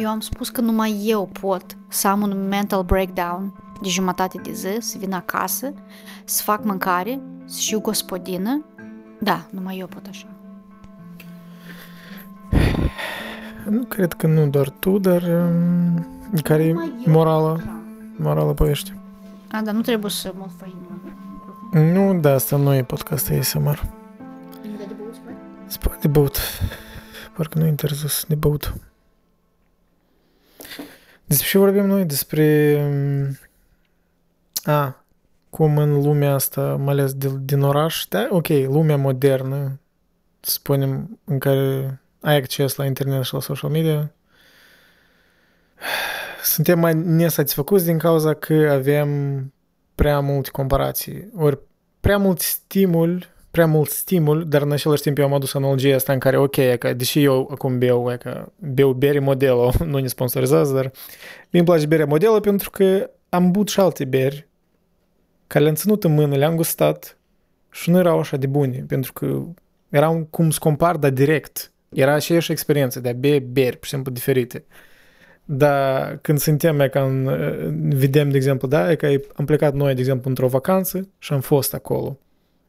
eu am spus că numai eu pot să am un mental breakdown de jumătate de zi, să vin acasă, să fac mâncare, să știu gospodină. Da, numai eu pot așa. Nu cred că nu doar tu, dar um, care e morala, morala povești. A, dar nu trebuie să mă făină. Nu, da, asta nu e podcast ASMR. Spune de băut. Parcă nu e interzis de băut. Despre ce vorbim noi? Despre... um, A, cum în lumea asta, mai ales de, din oraș, da, ok, lumea modernă, să spunem, în care ai acces la internet și la social media, suntem mai nesatisfăcuți din cauza că avem prea multe comparații, ori prea mult stimul, prea mult stimul, dar în același timp eu am adus analogia asta în care, ok, e că, deși eu acum beau, e că beau bere Modelo, nu ne sponsorizează, dar mi-mi place berea Modelo pentru că am băut și alte beri care le-am ținut în mână, le-am gustat și nu erau așa de bune, pentru că erau cum să compar, dar direct. Era aceeași experiență de a bea beri, pur și simplu, diferite. Dar când suntem, e ca în, vedem, de exemplu, da, e că am plecat noi, de exemplu, într-o vacanță și am fost acolo.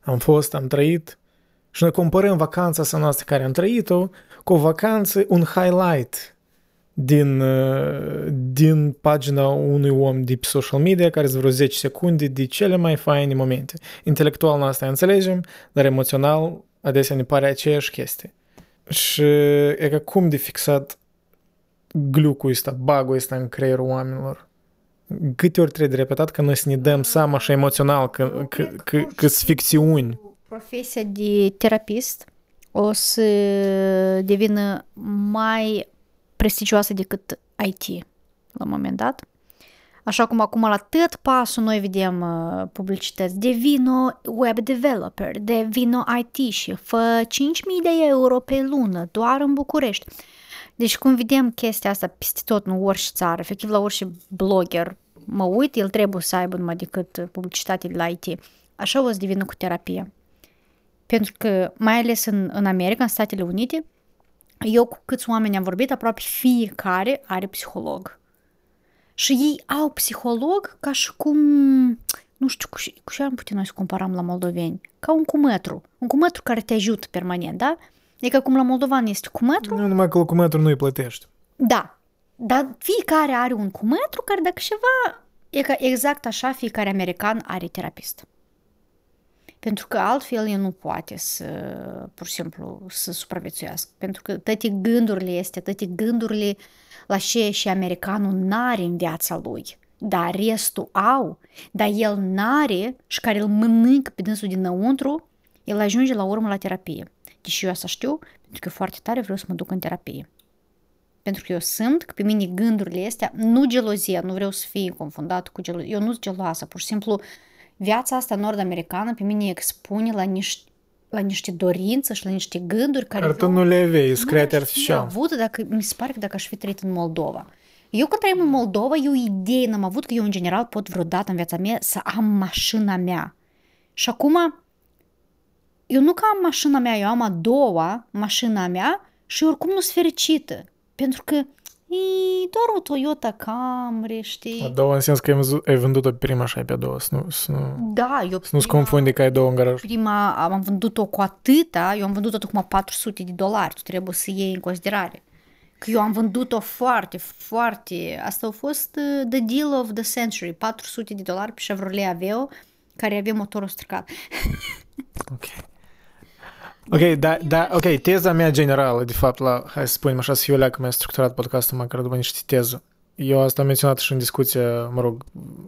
Am fost, am trăit și noi comparăm vacanța asta noastră care am trăit-o cu o vacanță, un highlight din, uh, din pagina unui om de pe social media care îți vreo 10 secunde de cele mai faine momente. Intelectual noi asta înțelegem, dar emoțional adesea ne pare aceeași chestie. Și e ca cum de fixat glucul ăsta, bagul ăsta în creierul oamenilor. Câte ori trebuie de repetat că noi să ne dăm seama așa emoțional că, că, că, că sunt ficțiuni. Profesia de terapist o să devină mai prestigioasă decât IT la un moment dat. Așa cum acum la tot pasul noi vedem uh, publicități, devino web developer, devino IT și fă 5.000 de euro pe lună doar în București. Deci cum vedem chestia asta peste tot în orice țară, efectiv la orice blogger mă uit, el trebuie să aibă numai decât publicitate de la IT. Așa o să devină cu terapia. Pentru că, mai ales în, în America, în Statele Unite, eu cu câți oameni am vorbit, aproape fiecare are psiholog. Și ei au psiholog ca și cum, nu știu, cu, ce- cu ce am putea noi să comparăm la moldoveni? Ca un cumetru. Un cumetru care te ajută permanent, da? E ca cum la moldovan este cumetru, Nu numai că cu nu îi plătești. da. Dar fiecare are un cumetru care dacă ceva, e ca exact așa fiecare american are terapist. Pentru că altfel el nu poate să, pur și simplu, să supraviețuiască. Pentru că toate gândurile este, toate gândurile la ce și americanul n-are în viața lui. Dar restul au. Dar el n-are și care îl mănâncă pe dânsul dinăuntru, el ajunge la urmă la terapie. Deși eu asta știu, pentru că foarte tare vreau să mă duc în terapie. Pentru că eu simt că pe mine gândurile astea, nu gelozie, nu vreau să fie confundat cu gelozie, eu nu sunt geloasă, pur și simplu viața asta nord-americană pe mine expune la niște, la niște dorințe și la niște gânduri care Dar tu eu nu le aveai, nu sunt create aș fi artificial. avut dacă, mi se pare că dacă aș fi trăit în Moldova. Eu când trăim în Moldova, eu idee n-am avut că eu în general pot vreodată în viața mea să am mașina mea. Și acum, eu nu că am mașina mea, eu am a doua mașina mea și oricum nu sunt fericită. Pentru că e doar o Toyota Camry, știi? A doua în sens că ai văzut- ai vândut-o pe prima și ai pe a doua, să nu, să nu, Da, eu să nu-ți prima- confunde că ai două în garaj. prima am vândut-o cu atâta, eu am vândut-o cu 400 de dolari, tu trebuie să iei în considerare. Că eu am vândut-o foarte, foarte, asta a fost uh, the deal of the century, 400 de dolari pe Chevrolet Aveo, care avea motorul stricat. Ok. Ok, da, da, ok, teza mea generală, de fapt, la, hai să spunem așa, să fiu leacă mai structurat podcastul, măcar după niște teză. Eu asta am menționat și în discuția, mă rog,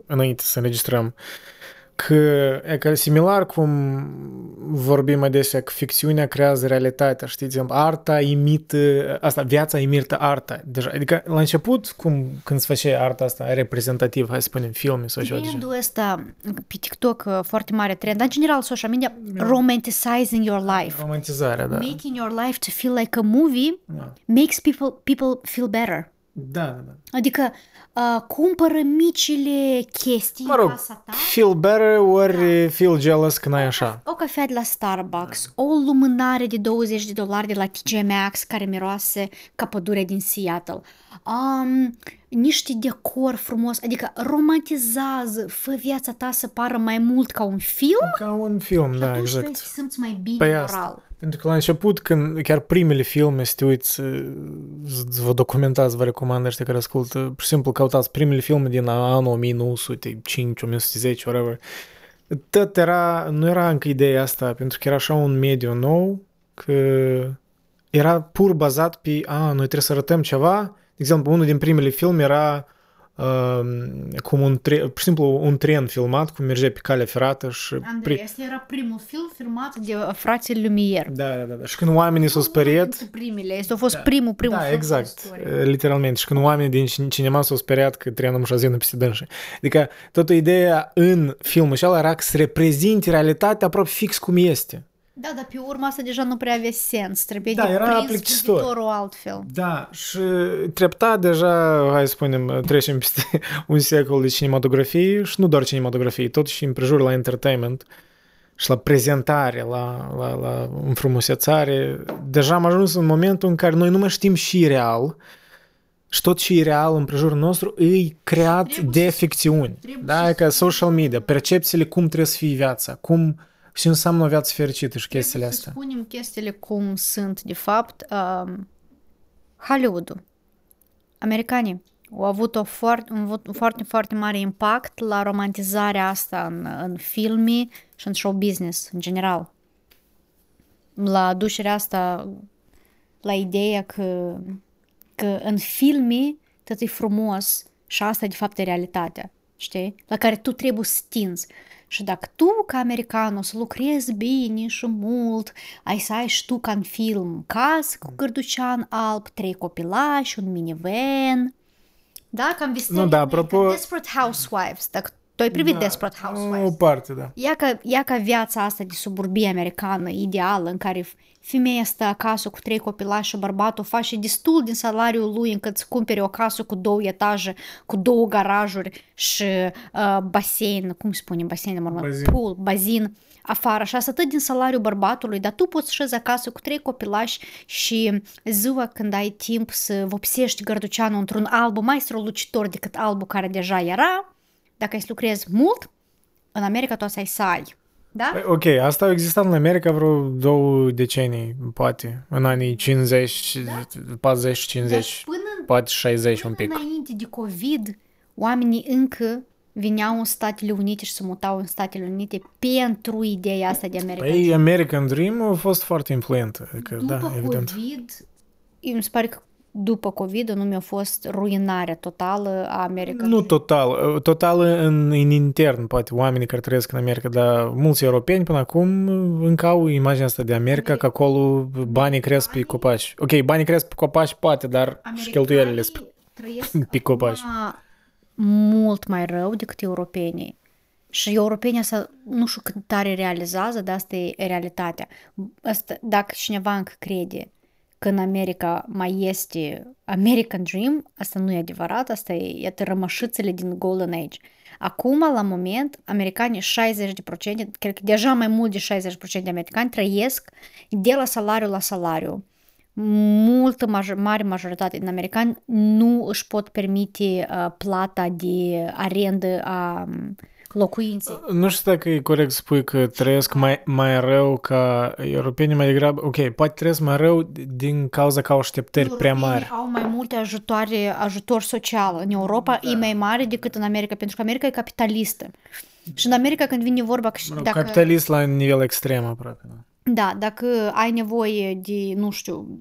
înainte să înregistrăm, că e că similar cum vorbim adesea că ficțiunea creează realitatea, știi, de exemplu, arta imită, asta, viața imită arta. Deja, adică la început, cum când se face arta asta reprezentativ, hai să spunem, filme sau ceva de genul. Trendul ăsta pe TikTok uh, foarte mare trend, dar în general social media, romanticizing your life. Romantizarea, da. Making your life to feel like a movie Da. makes people people feel better. Da, da, da. Adică uh, cumpără micile chestii Mă în rog, casa ta. feel better ori feel jealous că n-ai așa. O cafea de la Starbucks, o lumânare de 20 de dolari de la TJ Maxx care miroase ca pădurea din Seattle, um, niște decor frumos, adică romantizează, fă viața ta să pară mai mult ca un film, Ca un film, da, atunci tu exact. te simți mai bine Păi moral. asta. Pentru că la început, când chiar primele filme, să te uiți, să vă documentați, vă recomand ăștia care ascultă, pur și simplu căutați primele filme din anul 1905, 1910, whatever. Tot era, nu era încă ideea asta, pentru că era așa un mediu nou, că era pur bazat pe, a, noi trebuie să arătăm ceva. De exemplu, unul din primele filme era uh, cum un, tre- pur și simplu un tren filmat, cum mergea pe calea ferată și... Andrei, asta era primul film filmat de frații Lumière. Da, da, da, da. Și când oamenii s-au speriat... Dintre primele, este a fost primul, primul Da, film exact, din istorie. literalmente. Și când oamenii din cin- cinema s-au speriat că trenul mușazină peste dânșii. Adică toată ideea în filmul ăsta era că să reprezinte realitatea aproape fix cum este. Da, dar pe urmă asta deja nu prea avea sens. Trebuie Da, de era prins plictisitor. viitorul altfel. Da, și treptat deja, hai să spunem, trecem peste un secol de cinematografie și nu doar cinematografie, tot și împrejur la entertainment și la prezentare, la, la, la înfrumusețare. Deja am ajuns în momentul în care noi nu mai știm și real și tot și real împrejurul nostru îi creat Trebuie de să- ficțiuni. trebuie Da, să ca spun- social media, percepțiile cum trebuie să fie viața, cum și înseamnă o viață fericită și chestiile Trebuie să astea. spunem chestiile cum sunt, de fapt. Um, Hollywood-ul. Americanii au avut o foarte, un, vo- un foarte, foarte mare impact la romantizarea asta în, în filme și în show business, în general. La aducerea asta, la ideea că, că în filme tot e frumos și asta de fapt e realitatea, știi? La care tu trebuie să tinzi. Și dacă tu, ca american, o să lucrezi bine și mult, ai să ai și tu ca în film casă cu gărducean alb, trei copilași, un minivan, da? Cam visele Nu, da, American apropo- Desperate Housewives, dacă tu ai privit Desperate Housewives. O parte, da. Ia ca, ia ca viața asta de suburbie americană, ideală, în care femeia stă acasă cu trei copilași și bărbatul face destul din salariul lui încât să cumpere o casă cu două etaje, cu două garajuri și uh, basen, cum se spune basen, mă rog, Bazin. pool, bazin afară și asta tot din salariul bărbatului, dar tu poți șezi acasă cu trei copilași și ziua când ai timp să vopsești gărduceanul într-un album mai strălucitor decât albul care deja era, dacă ai să lucrezi mult, în America tu o să ai să ai. Da? Păi, Ok, asta a existat în America vreo două decenii, poate, în anii 50, 40, 50, până, poate 60 un până pic. înainte de COVID, oamenii încă veneau în Statele Unite și se mutau în Statele Unite pentru ideea asta de America. Păi American Dream a fost foarte influentă, adică, după da, evident. COVID, îmi se pare că după COVID nu mi-a fost ruinarea totală a America. Nu total, total în, în intern, poate, oamenii care trăiesc în America, dar mulți europeni până acum încă au imaginea asta de America, că acolo banii cresc pe copaci. Ok, banii cresc pe copaci, poate, dar și cheltuielile sunt trăiesc pe copaci. acum mult mai rău decât europenii. Și europenii asta nu știu cât tare realizează, dar asta e realitatea. Asta, dacă cineva încă crede că în America mai este American Dream, asta nu e adevărat, asta e, iată, rămășițele din Golden Age. Acum, la moment, americanii 60%, cred că deja mai mult de 60% de americani trăiesc de la salariu la salariu multă major, mare majoritate din americani nu își pot permite uh, plata de arendă a um, locuinței. Nu știu dacă e corect să spui că trăiesc mai, mai rău ca europenii mai degrabă. Ok, poate trăiesc mai rău din cauza că au așteptări prea Europenii mari. au mai multe ajutoare, ajutor social. În Europa da. e mai mare decât în America, pentru că America e capitalistă. Și în America când vine vorba că Mă rog, dacă, Capitalist la nivel extrem aproape. Da. da, dacă ai nevoie de, nu știu,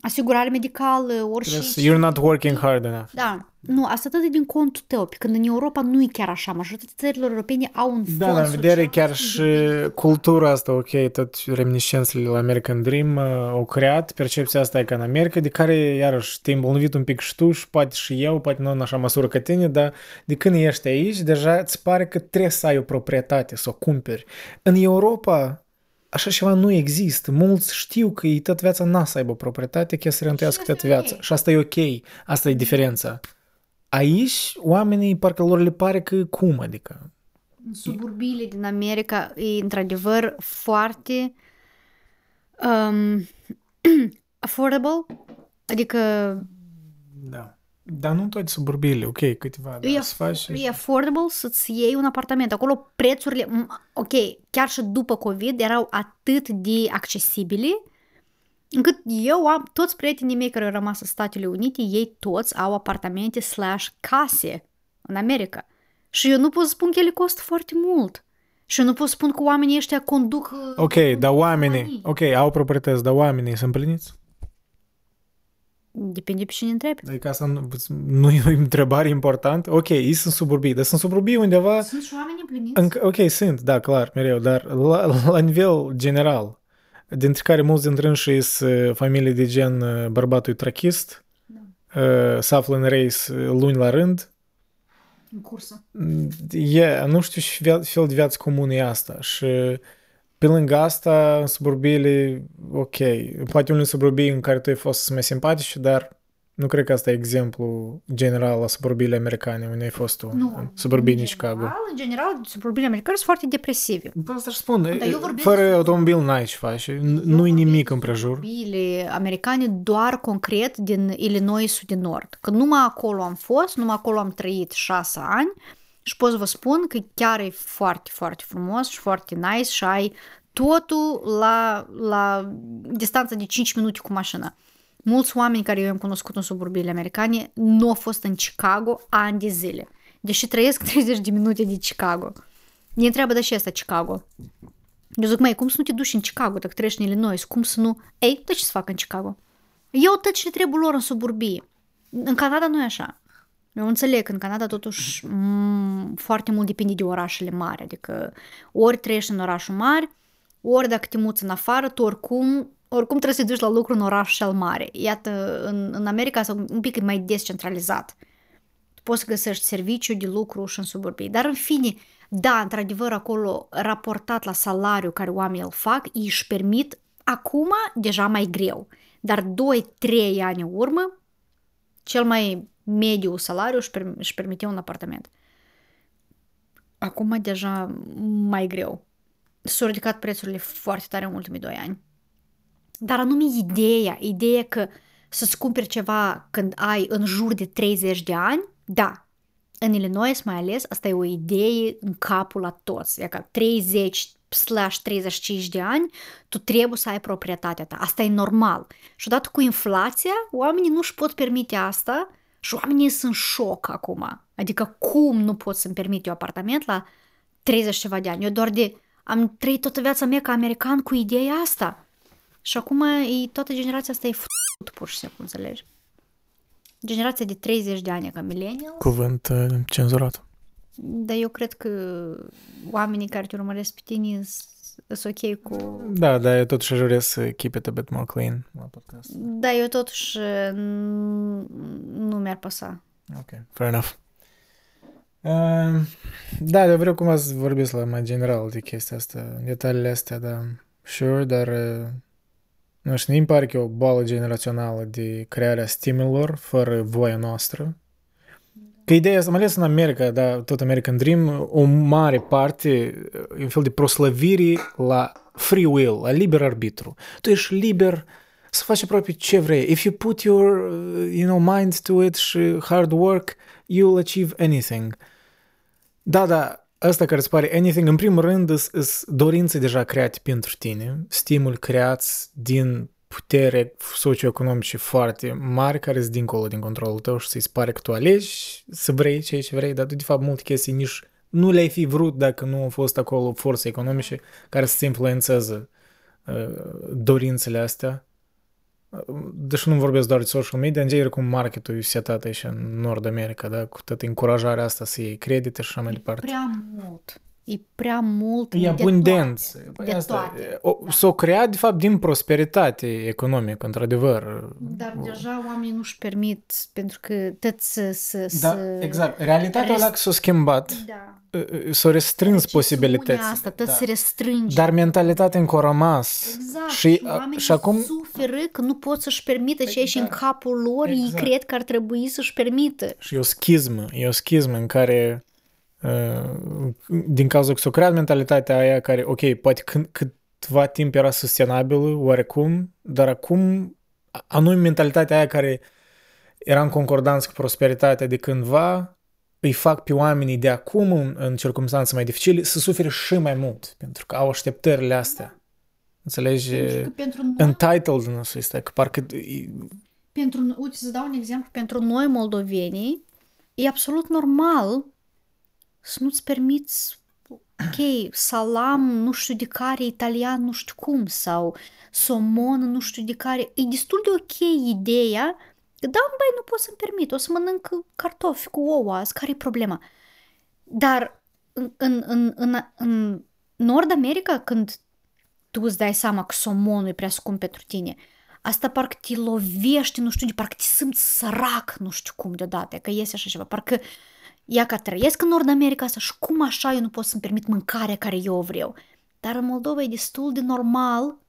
asigurare medicală, orice... You're not working hard enough. Da, nu, asta tot e din contul tău, pe când în Europa nu e chiar așa. Majoritatea țărilor europene au un Da, fond dar în vedere social chiar și cultura asta, ok, tot reminiscențele la American Dream uh, au creat percepția asta e ca în America, de care, iarăși, te-ai îmbolnăvit un pic și tu și poate și eu, poate nu în așa măsură ca tine, dar de când ești aici, deja îți pare că trebuie să ai o proprietate, să o cumperi. În Europa, așa ceva nu există. Mulți știu că ei tot viața n să aibă proprietate, că să rentuiască tot viața. Și asta e ok. Asta e diferența. Aici, oamenii, parcă lor le pare că cum, adică... În suburbiile din America e într-adevăr foarte um, affordable, adică... Da. Dar nu toate suburbiile, ok, câteva, e, da, faci... e affordable să-ți iei un apartament. Acolo prețurile, ok, chiar și după COVID erau atât de accesibile încât eu am, toți prietenii mei care au rămas în Statele Unite, ei toți au apartamente slash case în America. Și eu nu pot să spun că ele costă foarte mult. Și eu nu pot să spun că oamenii ăștia conduc... Uh, ok, dar oamenii, ok, au proprietăți, dar oamenii sunt pliniți? Depinde pe cine întrebi. Adică asta nu, nu e o întrebare importantă? Ok, ei sunt suburbii, dar sunt suburbii undeva... Sunt și oameni împliniți. În, ok, sunt, da, clar, mereu, dar la, la nivel general, dintre care mulți dintre înși sunt uh, familii de gen uh, bărbatul trachist, da. uh, se află în reis luni la rând. În cursă. E, nu știu și fel de viață comună e asta și pe lângă asta, în suburbiile, ok, poate unele suburbii în care tu ai fost mai simpatici, dar nu cred că asta e exemplu general la suburbiile americane, unde ai fost tu, nu, în suburbii în Chicago. În general, suburbiile americane sunt foarte depresive. Da, asta spun, fără automobil n-ai ce faci, nu e nimic împrejur. Suburbiile americane doar concret din Illinois de Nord, că numai acolo am fost, numai acolo am trăit șase ani și pot să vă spun că chiar e foarte, foarte frumos și foarte nice și ai totul la, la distanță de 5 minute cu mașina. Mulți oameni care eu am cunoscut în suburbiile americane nu au fost în Chicago ani de zile. Deși trăiesc 30 de minute de Chicago. Ne întreabă de ce asta Chicago. Eu zic, mai cum să nu te duci în Chicago dacă trăiești în Illinois? Cum să nu... Ei, de ce să fac în Chicago? Eu tot ce trebuie lor în suburbii. În Canada nu e așa. Eu înțeleg că în Canada totuși m- foarte mult depinde de orașele mari, adică ori trăiești în orașul mare, ori dacă te muți în afară, tu oricum, oricum trebuie să te duci la lucru în orașul cel mare. Iată, în, în America sunt un pic mai descentralizat. Poți să găsești serviciu de lucru și în suburbii. Dar în fine, da, într-adevăr, acolo, raportat la salariu care oamenii îl fac, ei își permit acum deja mai greu. Dar 2-3 ani în urmă, cel mai mediu salariu își, per- își permitea un apartament. Acum deja mai greu. S-au ridicat prețurile foarte tare în ultimii doi ani. Dar anume ideea, ideea că să-ți cumperi ceva când ai în jur de 30 de ani, da, în Illinois mai ales, asta e o idee în capul la toți. E ca 30 slash 35 de ani, tu trebuie să ai proprietatea ta. Asta e normal. Și odată cu inflația, oamenii nu își pot permite asta și oamenii sunt în șoc acum. Adică cum nu pot să-mi permit eu apartament la 30 ceva de ani? Eu doar de... Am trăit toată viața mea ca american cu ideea asta. Și acum e, toată generația asta e f***ut, pur și simplu, înțelegi? Generația de 30 de ani ca millennial. Cuvânt uh, cenzurat. Dar eu cred că oamenii care te urmăresc pe tine sunt ok cu... Da, dar eu totuși aș vrea să keep it a bit more clean la podcast. Da, eu totuși nu mi-ar păsa. Ok, fair enough. Uh, da, eu vreau cumva să vorbesc la mai general de chestia asta, detaliile astea, da, sure, dar uh, nu știu, mi pare că e o boală generațională de crearea stimulor fără voia noastră Că ideea asta, mai ales în America, da, tot American Dream, o mare parte, e un fel de proslăvire la free will, la liber arbitru. Tu ești liber să faci aproape ce vrei. If you put your, you know, mind to it și hard work, you'll achieve anything. Da, da, asta care îți pare anything, în primul rând, sunt dorințe deja create pentru tine, stimul creați din putere socioeconomice foarte mari care sunt dincolo din controlul tău și să-i pare că tu alegi să vrei ceea ce vrei, dar tu de fapt multe chestii nici nu le-ai fi vrut dacă nu au fost acolo forțe economice care să-ți influențeze uh, dorințele astea. Deși nu vorbesc doar de social media, în genere cum marketul e setat aici în Nord America, da? cu toată încurajarea asta să iei credite și așa mai departe. Prea mult. E prea mult E de abundență. toate. Păi De asta, toate. o, Da. S-o creat, de fapt, din prosperitate economică, într-adevăr. Dar deja oamenii nu-și permit pentru că tot să... să, Da, să... exact. Realitatea Rest- ăla s-a schimbat, Da. s-a restrâns Recesiunea posibilitățile. asta, tot da. se restrânge. Dar mentalitatea încă a rămas. Exact. Și, Și, oamenii și acum, suferă că nu pot să-și permită ceea ce da. în capul lor ei Exact. cred că ar trebui să-și permită. și e o schismă, e o schismă în care uh, din cauza că s-a creat mentalitatea aia care, ok, poate când, câtva timp era sustenabilă, oarecum, dar acum anume mentalitatea aia care era în concordanță cu prosperitatea de cândva, îi fac pe oamenii de acum, în, în circunstanțe mai dificile, să sufere și mai mult, pentru că au așteptările astea. Înțelegi? Pentru că pentru noi, Entitled-ness este, că parcă e- pentru, uite, să dau un exemplu, pentru noi moldovenii, e absolut normal să nu-ți permiți, ok, salam nu știu de care, italian nu știu cum, sau somon nu știu de care. E destul de ok ideea că da, băi, nu pot să-mi permit, o să mănânc cartofi cu ouă azi, care e problema? Dar în, în, în, în, în Nord America, când tu îți dai seama că somonul e prea scump pentru tine, asta parcă te lovește, nu știu, de parcă te simți sărac, nu știu cum deodată, că iese așa ceva, parcă ia ca trăiesc în Nord America asta și cum așa eu nu pot să-mi permit mâncarea care eu o vreau. Dar în Moldova e destul de normal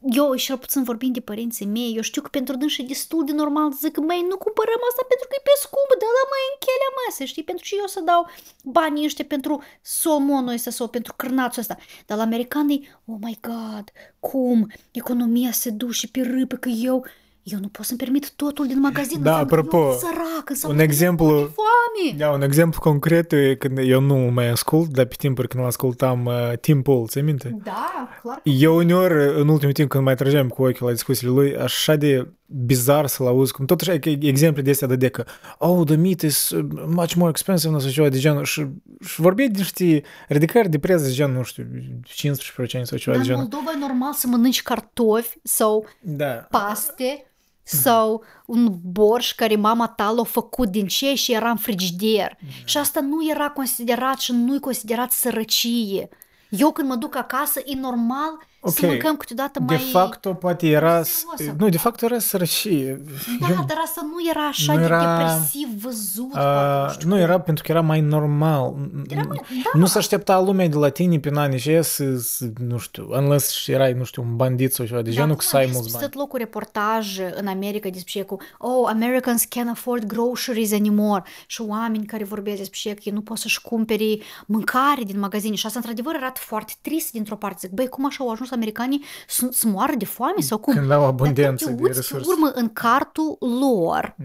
eu și puțin vorbind de părinții mei, eu știu că pentru dânsi e destul de normal să zic că mai nu cumpărăm asta pentru că e pe scump, dar la mai în chelea masă, știi? Pentru ce eu să dau banii ăștia pentru somonul ăsta sau pentru cârnațul ăsta. Dar la americanii, oh my god, cum? Economia se duce pe râpă că eu eu nu pot să-mi permit totul din magazin. Da, înseamnă că apropo, eu sunt sărac, înseamnă un că eu exemplu- mor de foame. Da, un exemplu concret e când eu nu mai ascult, dar pe timpuri când ascultam uh, Tim Paul, ți minte? Da, clar. Eu uneori, în ultimul timp, când mai trăgeam cu ochiul la discuțiile lui, așa de bizar să-l auzi, cum tot așa, că exemple de astea de decă, oh, the meat is uh, much more expensive, nu știu, ceva de genul, și, și vorbea de niște ridicări de preț de genul, nu știu, 15% sau ceva Dar de în genul. Moldova e normal să mănânci cartofi sau Da. paste sau un borș care mama ta l-a făcut din ce și era în frigider. Și asta nu era considerat și nu e considerat sărăcie. Eu când mă duc acasă, e normal să Ok. mâncăm câteodată De mai... facto, poate era... serios Nu, de fapt era sărăcie. Da, Eu- dar asta nu era așa Nu de era- depresiv văzut. Uh, poate, nu știu nu cum. era pentru că era mai normal. Era mai- da. Nu se aștepta lumea de la tine pe anii aceia să, să, nu știu, unless și erai, nu știu, un bandit sau ceva de genul, că să ai mulți bani. Tot locul reportaj în America despre cu Oh, Americans can't afford groceries anymore și oameni care vorbesc despre că ei nu pot să-și cumpere mâncare din magazine și asta într-adevăr arată foarte trist dintr-o parte. Zic, băi, cum așa au ajuns americanii să, să moară de foame sau cum? Când au Dar abundență când te de uiți pe resurse. urmă în cartul lor,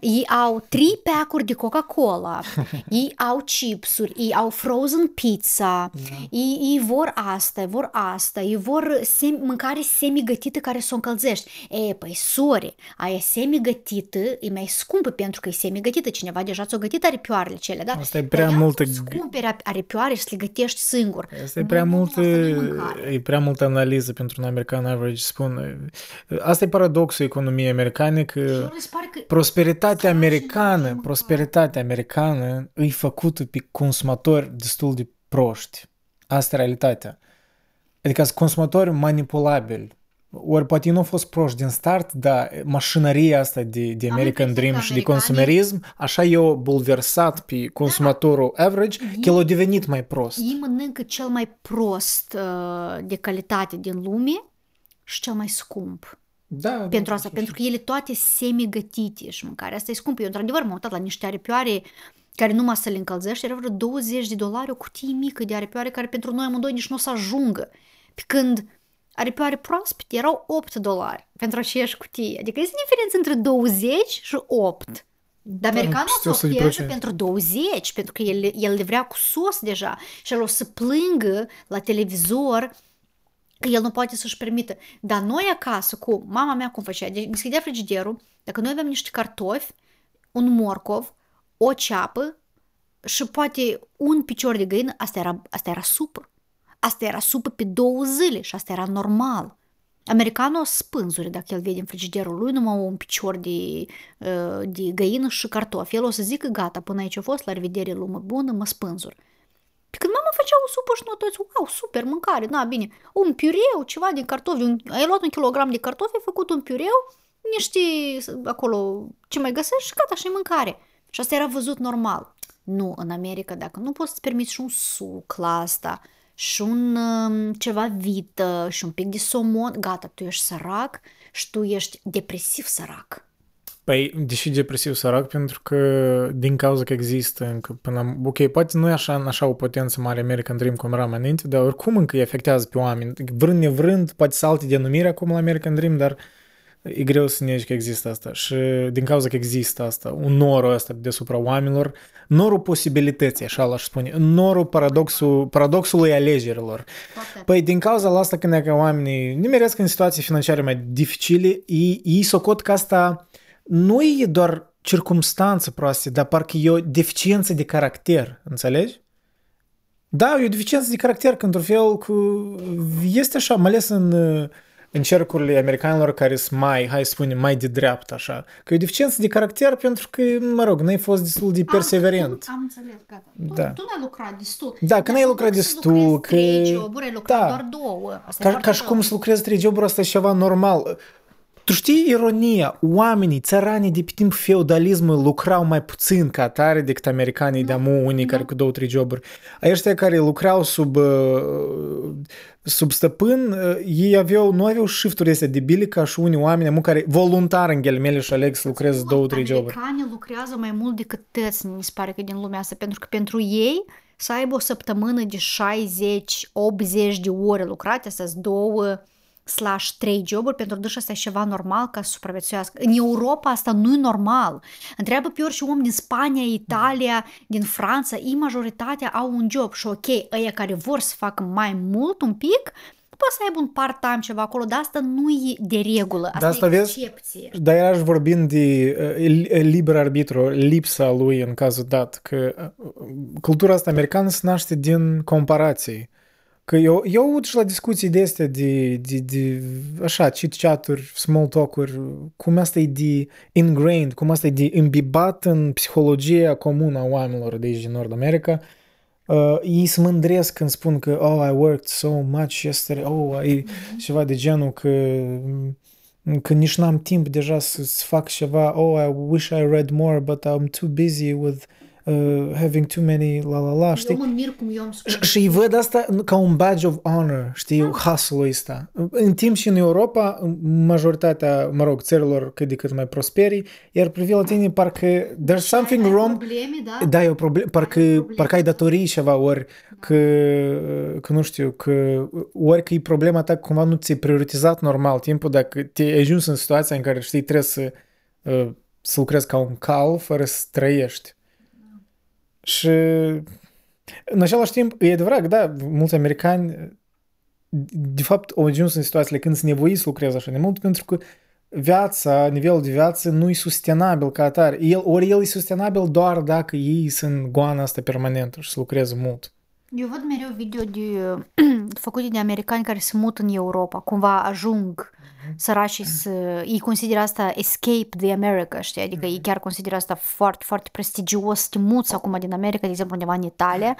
ei au trei pack-uri de Coca-Cola, ei au chipsuri, ei au frozen pizza, ei, ei vor asta, vor asta, ei vor sem- mâncare semi-gătită care să o încălzești. E, păi, sorry, aia semi-gătită e mai scumpă pentru că e semi-gătită. Cineva deja ți-o gătit aripioarele cele, da? Asta e Dar prea ia multă să-ți g- cumperi ap- aripioare și să le gătești singur. Asta e Nu, prea nu, nu, multă, asta nu e mâncare. e prea multă analiză pentru un american average, spun. Asta e paradoxul economiei americane, că Și lor le se pare că prosperitatea Săraci nu americană, mâncare. prosperitatea americană e făcută pe consumatori destul de proști. Asta e realitatea. Adică sunt consumatori manipulabili. Ori poate ei nu au fost proști din start, dar mașinăria asta de, de Am American impresia Dream că și de americanii- consumerism, așa i-au bulversat pe consumatorul average, că el a devenit mai prost. ei mănâncă cel mai prost uh, de calitate din lume și cel mai scump. Da, pentru asta, pentru că ele toate semi-gătite și mâncarea asta e scumpă. Eu, într-adevăr, m-am uitat la niște aripioare care numai să le încălzești, era vreo 20 de dolari o cutie mică de aripioare care pentru noi amândoi nici nu o să ajungă. Pe când aripioare proaspete erau 8 dolari pentru aceeași cutie. Adică este diferență între 20 și 8. Dar americanul o să peste o 100%. pierde pentru 20, pentru că el, el le vrea cu sos deja și el o să plângă la televizor că el nu poate să-și permită. Dar noi acasă, cu mama mea cum făcea, deci deschidea frigiderul, dacă noi aveam niște cartofi, un morcov, o ceapă și poate un picior de găină, asta era, asta era supă. Asta era supă pe două zile și asta era normal. Americanul o spânzure dacă el vede în frigiderul lui numai un picior de, uh, de găină și cartofi. El o să zică gata, până aici a fost, la revedere lume bună, mă spânzur. Pe când mama făcea o supă și noi toți, wow, super, mâncare, na, bine. Un piureu, ceva din cartofi, un, ai luat un kilogram de cartofi, ai făcut un piureu, niște acolo ce mai găsești și gata, și mâncare. Și asta era văzut normal. Nu, în America, dacă nu poți să permiți și un suc la asta, și un um, ceva vită, și un pic de somon, gata, tu ești sărac și tu ești depresiv sărac. Păi, deși depresiv sărac, pentru că din cauza că există încă până la... Ok, poate nu e așa, în așa o potență mare American Dream cum era mai înainte, dar oricum încă îi afectează pe oameni. Vrând nevrând, poate să alte denumiri acum la American Dream, dar e greu să negi că există asta. Și din cauza că există asta, un norul ăsta deasupra oamenilor, norul posibilității, așa l-aș spune, norul paradoxul, paradoxului alegerilor. Păi din cauza la asta când e că oamenii nimeresc în situații financiare mai dificile, ei, ei socot că asta nu e doar circumstanță proaste, dar parcă e o deficiență de caracter, înțelegi? Da, e o deficiență de caracter, că într-un fel cu... este așa, mai ales în, în cercurile americanilor care sunt mai, hai să spunem, mai de dreapta, așa, că e o deficiență de caracter pentru că, mă rog, n-ai fost destul de perseverent. Am, am înțeles, gata. Tu, Da. tu n-ai lucrat destul. Da, că n-ai lucrat destul, că... Trei joburi, ai lucrat Da. doar două. Asta e Ca, foarte ca și rău. cum să lucrezi trei joburi, asta e ceva normal. Tu știi ironia? Oamenii, țăranii de pe timp feudalismului lucrau mai puțin ca atare decât americanii de amu, unii care cu două, trei joburi. Ăștia care lucrau sub, uh, sub stăpân, uh, ei aveau, nu aveau shifturi astea debile ca și unii oameni amu care voluntar în ghelimele și aleg să lucreze două, trei joburi. Americanii lucrează mai mult decât tăți, mi se pare că din lumea asta, pentru că pentru ei să aibă o săptămână de 60-80 de ore lucrate, astea sunt două slash trei joburi, pentru dâși asta e ceva normal ca să supraviețuiască. În Europa asta nu e normal. Întreabă pe orice om din Spania, Italia, din Franța, ei majoritatea au un job și ok, ăia care vor să facă mai mult un pic, poate să aibă un part-time ceva acolo, dar asta nu e de regulă, asta, asta e vezi? excepție. Dar iarăși vorbind de uh, liber arbitru, lipsa lui în cazul dat, că uh, cultura asta americană se naște din comparații. Că eu, eu aud și la discuții de astea de, de, de așa, chit-chat-uri, small talk-uri, cum asta e de ingrained, cum asta e de imbibat în psihologia comună a oamenilor de aici din Nord America. Uh, ei se mândresc când spun că oh, I worked so much yesterday, oh, I, ceva de genul că că nici n-am timp deja să, să fac ceva, oh, I wish I read more, but I'm too busy with uh, having too many la la la, știi? Eu mă mir cum eu am Și- Și îi văd asta ca un badge of honor, știi, hustle-ul ăsta. În timp și în Europa, majoritatea, mă rog, țărilor cât de cât mai prosperi, iar privi la tine parcă there's something wrong, Probleme, da? da, e o problemă, parcă, probleme, parcă ai datorii ceva, ori că, că nu știu, că ori că e problema ta că cumva nu ți-ai prioritizat normal timpul, dacă te-ai ajuns în situația în care, știi, trebuie să, uh, să lucrezi ca un cal fără să trăiești. Și în același timp, e adevărat, da, mulți americani de fapt au ajuns în situațiile când sunt nevoiți să lucreze așa de mult pentru că viața, nivelul de viață nu e sustenabil ca atare. El, ori el e sustenabil doar dacă ei sunt goana asta permanentă și să lucreze mult. Eu văd mereu video de, făcute de americani care se mută în Europa, cumva ajung săracii să... Ei consideră asta escape the America, știi? Adică ei chiar consideră asta foarte, foarte prestigios să te muți acum din America, de exemplu, undeva în Italia.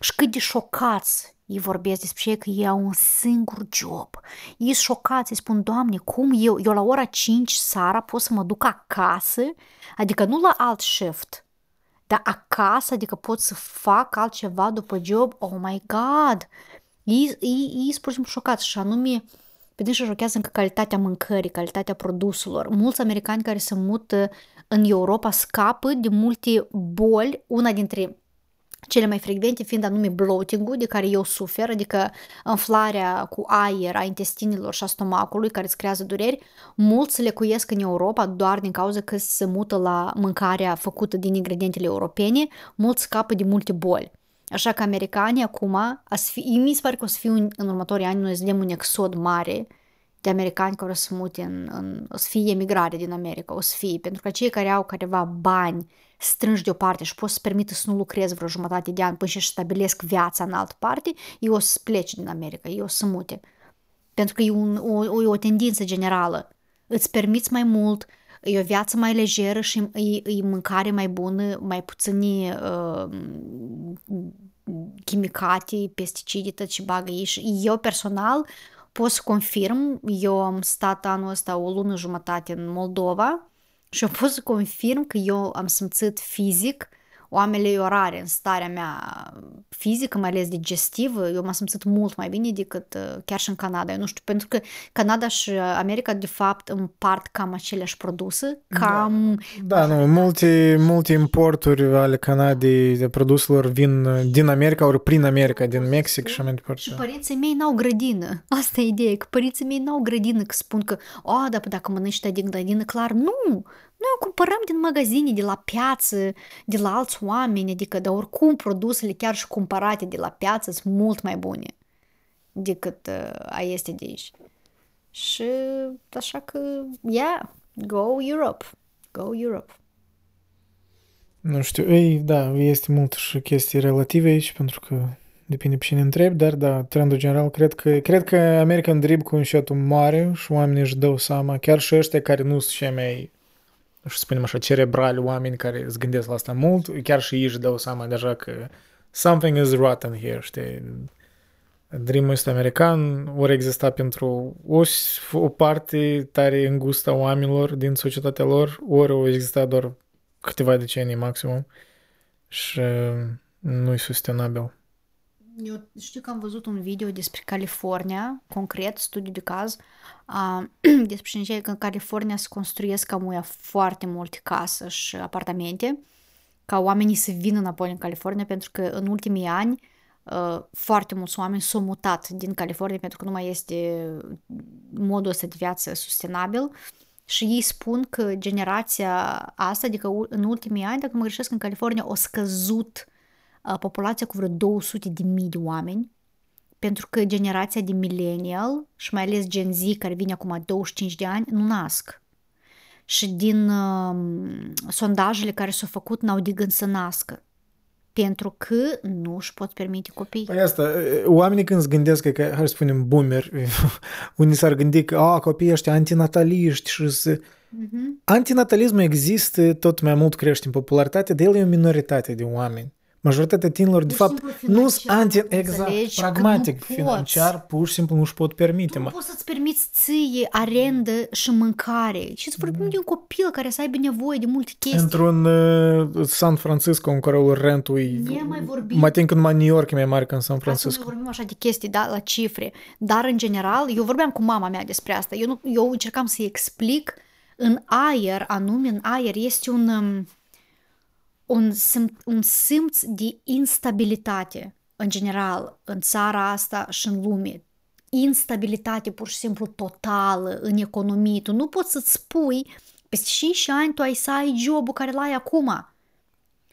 Și cât de șocați ei vorbesc despre ei că ei au un singur job. Ei sunt șocați, îi spun, Doamne, cum eu, eu la ora 5 seara pot să mă duc acasă, adică nu la alt shift, dar acasă, adică pot să fac altceva după job, oh my god! Ei, ei, ei sunt pur și simplu șocați și anume, pe dânsi șochează încă calitatea mâncării, calitatea produselor. Mulți americani care se mută în Europa scapă de multe boli, una dintre cele mai frecvente fiind anume bloating-ul, de care eu sufer, adică înflarea cu aer a intestinilor și a stomacului care îți creează dureri, mulți le cuiesc în Europa doar din cauza că se mută la mâncarea făcută din ingredientele europene, mulți scapă de multe boli. Așa că americanii acum, a să fi, mi se pare că o să fie un, în următorii ani, noi să vedem un exod mare de americani care o să mute în, în, o să fie emigrare din America, o să fie, pentru că cei care au careva bani strângi deoparte și pot să permită să nu lucreze vreo jumătate de an până și stabilesc viața în altă parte, ei o să plece din America, ei o să mute. Pentru că e, un, o, o, e o tendință generală. Îți permiți mai mult, e o viață mai lejeră și e, e mâncare mai bună, mai puțini uh, chimicate, pesticide, tot ce bagă ei și eu personal pot să confirm, eu am stat anul ăsta o lună jumătate în Moldova și eu pot să confirm că eu am simțit fizic o ameliorare în starea mea fizică, mai ales digestivă, eu m-am simțit mult mai bine decât uh, chiar și în Canada. Eu nu știu, pentru că Canada și America, de fapt, împart cam aceleași produse, cam... Da, da nu, multe, multe importuri ale Canadei de produselor vin din America ori prin America, din Mexic și mai departe. Și părinții mei n-au grădină. Asta e ideea, că părinții mei n-au grădină, că spun că, o, dar dacă mănânci din grădină, clar, nu! Noi cumpărăm din magazine, de la piață, de la alți oameni, adică, dar oricum produsele chiar și cumpărate de la piață sunt mult mai bune decât uh, a este de aici. Și așa că, yeah, go Europe, go Europe. Nu știu, ei, da, este mult și chestii relative aici, pentru că depinde pe cine întreb, dar da, trendul general, cred că, cred că American Drip cu înșetul mare și oamenii își dau seama, chiar și ăștia care nu sunt cei mai să spunem așa, cerebrali oameni care îți gândesc la asta mult, chiar și ei își dau seama deja că something is rotten here, știi? Dreamul ăsta american ori exista pentru o, o parte tare îngustă a oamenilor din societatea lor, ori o exista doar câteva decenii maximum și nu e sustenabil. Eu știu că am văzut un video despre California, concret, studiu de caz, uh, despre ce că în California se construiesc cam foarte multe case și apartamente, ca oamenii să vină înapoi în California, pentru că în ultimii ani uh, foarte mulți oameni s-au mutat din California pentru că nu mai este modul ăsta de viață sustenabil. Și ei spun că generația asta, adică în ultimii ani, dacă mă greșesc, în California o scăzut uh, populația cu vreo 200 de mii de oameni, pentru că generația de millennial și mai ales Gen Z care vine acum 25 de ani nu nasc. Și din uh, sondajele care s-au făcut n-au de gând să nască pentru că nu își pot permite copii. Păi asta, oamenii când se gândesc că, hai să spunem, boomer, unii s-ar gândi că a, copiii ăștia antinataliști și să... Uh-huh. Antinatalismul există, tot mai mult crește în popularitate, dar el e o minoritate de oameni. Majoritatea tinerilor, de fapt, nu sunt anti... Exact, pragmatic, financiar, pur și simplu nu își pot permite. Tu nu poți să-ți permiți ție arendă și mâncare. Și să vorbim mm. de un copil care să aibă nevoie de multe chestii. Într-un uh, San Francisco, în care rentul e... mai vorbim. Mai timp când New York e mai mare ca în San Francisco. Nu vorbim așa de chestii, da, la cifre. Dar, în general, eu vorbeam cu mama mea despre asta. Eu, nu, eu încercam să-i explic în aer, anume în aer, este un... Um, un, simț, un simț de instabilitate în general în țara asta și în lume. Instabilitate pur și simplu totală în economie. Tu nu poți să-ți spui peste 5 ani tu ai să ai jobul care l-ai acum.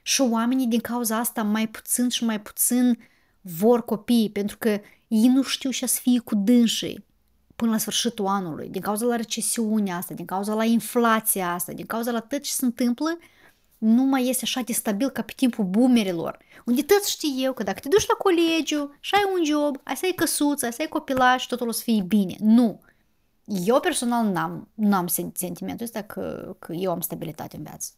Și oamenii din cauza asta mai puțin și mai puțin vor copii pentru că ei nu știu ce să fie cu dânsii până la sfârșitul anului, din cauza la recesiunea asta, din cauza la inflația asta, din cauza la tot ce se întâmplă, nu mai este așa de stabil ca pe timpul boomerilor, unde tot știi eu că dacă te duci la colegiu și ai un job, ai să ai căsuță, ai să ai copilaș, totul o să fie bine. Nu. Eu personal n-am, n-am sentimentul ăsta că, că eu am stabilitate în viață.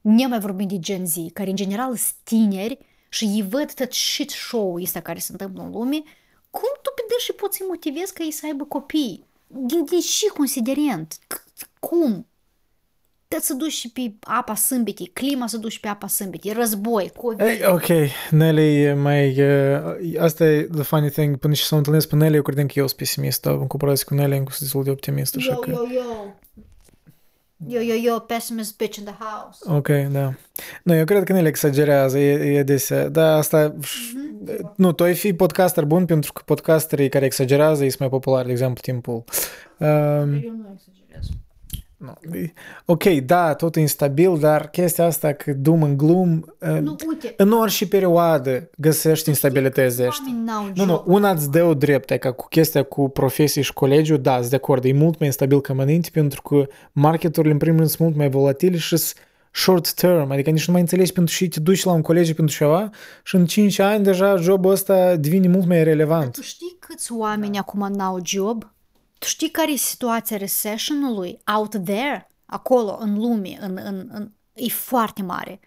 Ne mai vorbim de Gen Z, care în general sunt tineri și ei văd tot shit show-ul ăsta care se întâmplă în lume, cum tu pe și poți să-i motivezi ca ei să aibă copii? Din, din și considerent? Cum? Te să duci și pe apa sâmbetii, clima să duci pe apa sâmbetii, război, COVID. Hey, ok, Nelly e mai... Uh, asta e the funny thing, până și să o întâlnesc pe Nelly, eu cred că eu sunt pesimist, în comparație cu Nelly, încă sunt destul de optimist, așa yo, că... Yo, yo, Yo, yo, yo, pessimist bitch in the house. Ok, da. Nu, eu cred că Nelly exagerează, e, e adesea. Da, asta... Mm-hmm. Nu, tu ai fi podcaster bun pentru că podcasterii care exagerează sunt mai populari, de exemplu, timpul. Um, eu nu exagerez. Nu. Ok, da, tot instabil, dar chestia asta că dum în glum, nu, uite, în orice perioadă găsești instabilități Nu, nu, una îți dă o drept, ca cu chestia cu profesii și colegiu, da, sunt de acord, e mult mai instabil ca înainte, pentru că marketurile în primul rând sunt mult mai volatile și sunt short term, adică nici nu mai înțelegi pentru și te duci la un colegiu pentru ceva și în 5 ani deja jobul ăsta devine mult mai relevant. Dar tu știi câți oameni acum n-au job? Tu știi care e situația recessionului out there, acolo, în lume, în, în, în, e foarte mare.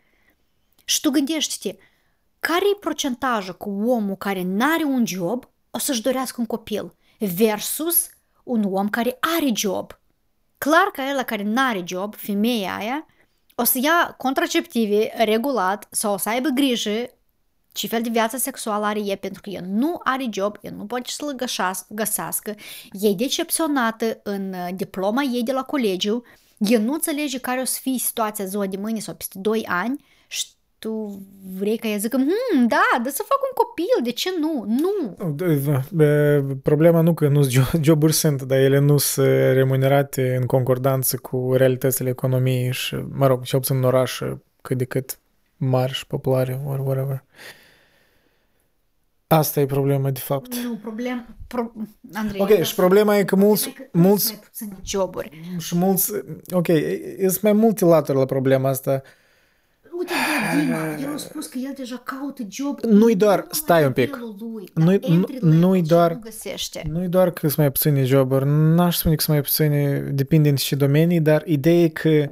Și tu gândești-te, care e procentajul cu omul care n-are un job o să-și dorească un copil versus un om care are job? Clar că el care n-are job, femeia aia, o să ia contraceptive regulat sau o să aibă grijă ce fel de viață sexuală are ea, pentru că ea nu are job, ea nu poate să-l găsească, e decepționată în uh, diploma ei de la colegiu, ea nu înțelege care o să fie situația ziua de mâine sau peste 2 ani și tu vrei ca ea zică, hmm, da, da să fac un copil, de ce nu? Nu! Problema nu că nu joburi sunt, dar ele nu sunt remunerate în concordanță cu realitățile economiei și, mă rog, cel puțin în oraș cât de cât mari și populare, or whatever. Asta e problema, de fapt. Nu, problem... Pro, Andrei, ok, și problema e că mulți... Că mulți mai puține joburi. Și mulți... Ok, sunt mai multe laturi la problema asta. Uite, Dima, el a spus că el deja caută job. Nu-i doar... Stai un pic. Nu-i, nu-i doar... Nu-i doar că sunt mai puține joburi. N-aș spune că sunt mai puține, depinde în ce domenii, dar ideea e că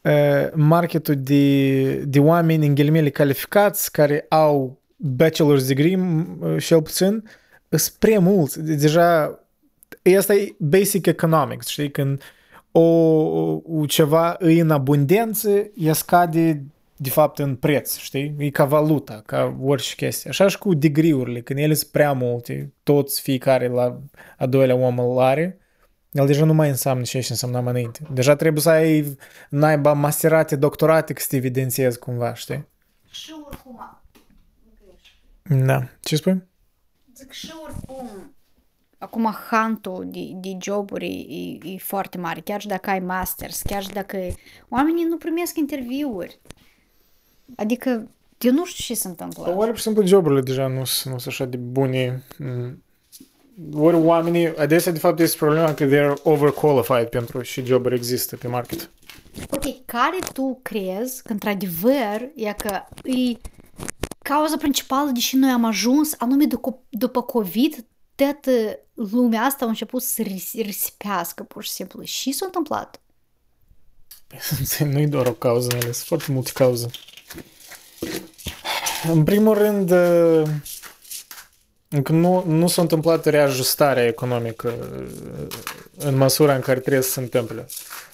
uh, marketul de, de oameni, în ghilimele, calificați, care au bachelor's degree, cel puțin, sunt prea mulți. Deja, asta e basic economics, știi? Când o, o ceva e în abundență, ea scade de fapt în preț, știi? E ca valuta, ca orice chestie. Așa și cu degree-urile, când ele sunt prea multe, toți fiecare la a doilea om îl are, el deja nu mai înseamnă ce înseamnă mai înainte. Deja trebuie să ai naiba masterate, doctorate ca să te evidențiezi cumva, știi? Și oricum, da. Ce spui? Zic și oricum, acum hantul de, de joburi e, e foarte mare, chiar și dacă ai masters, chiar și dacă oamenii nu primesc interviuri. Adică, eu nu știu ce se întâmplă. Ori, pur și simplu, joburile deja nu sunt așa de bune. Mm. Ori oamenii, adesea, de fapt, este problema că they are overqualified pentru și joburi există pe market. Ok, care tu crezi că, într-adevăr, e că e cauza principală de ce noi am ajuns, anume după, după COVID, toată lumea asta a început să risipească pur și simplu. Și s-a întâmplat? nu e doar o cauză, sunt foarte multe cauze. În primul rând, încă nu, nu s-a întâmplat reajustarea economică în măsura în care trebuie să se întâmple.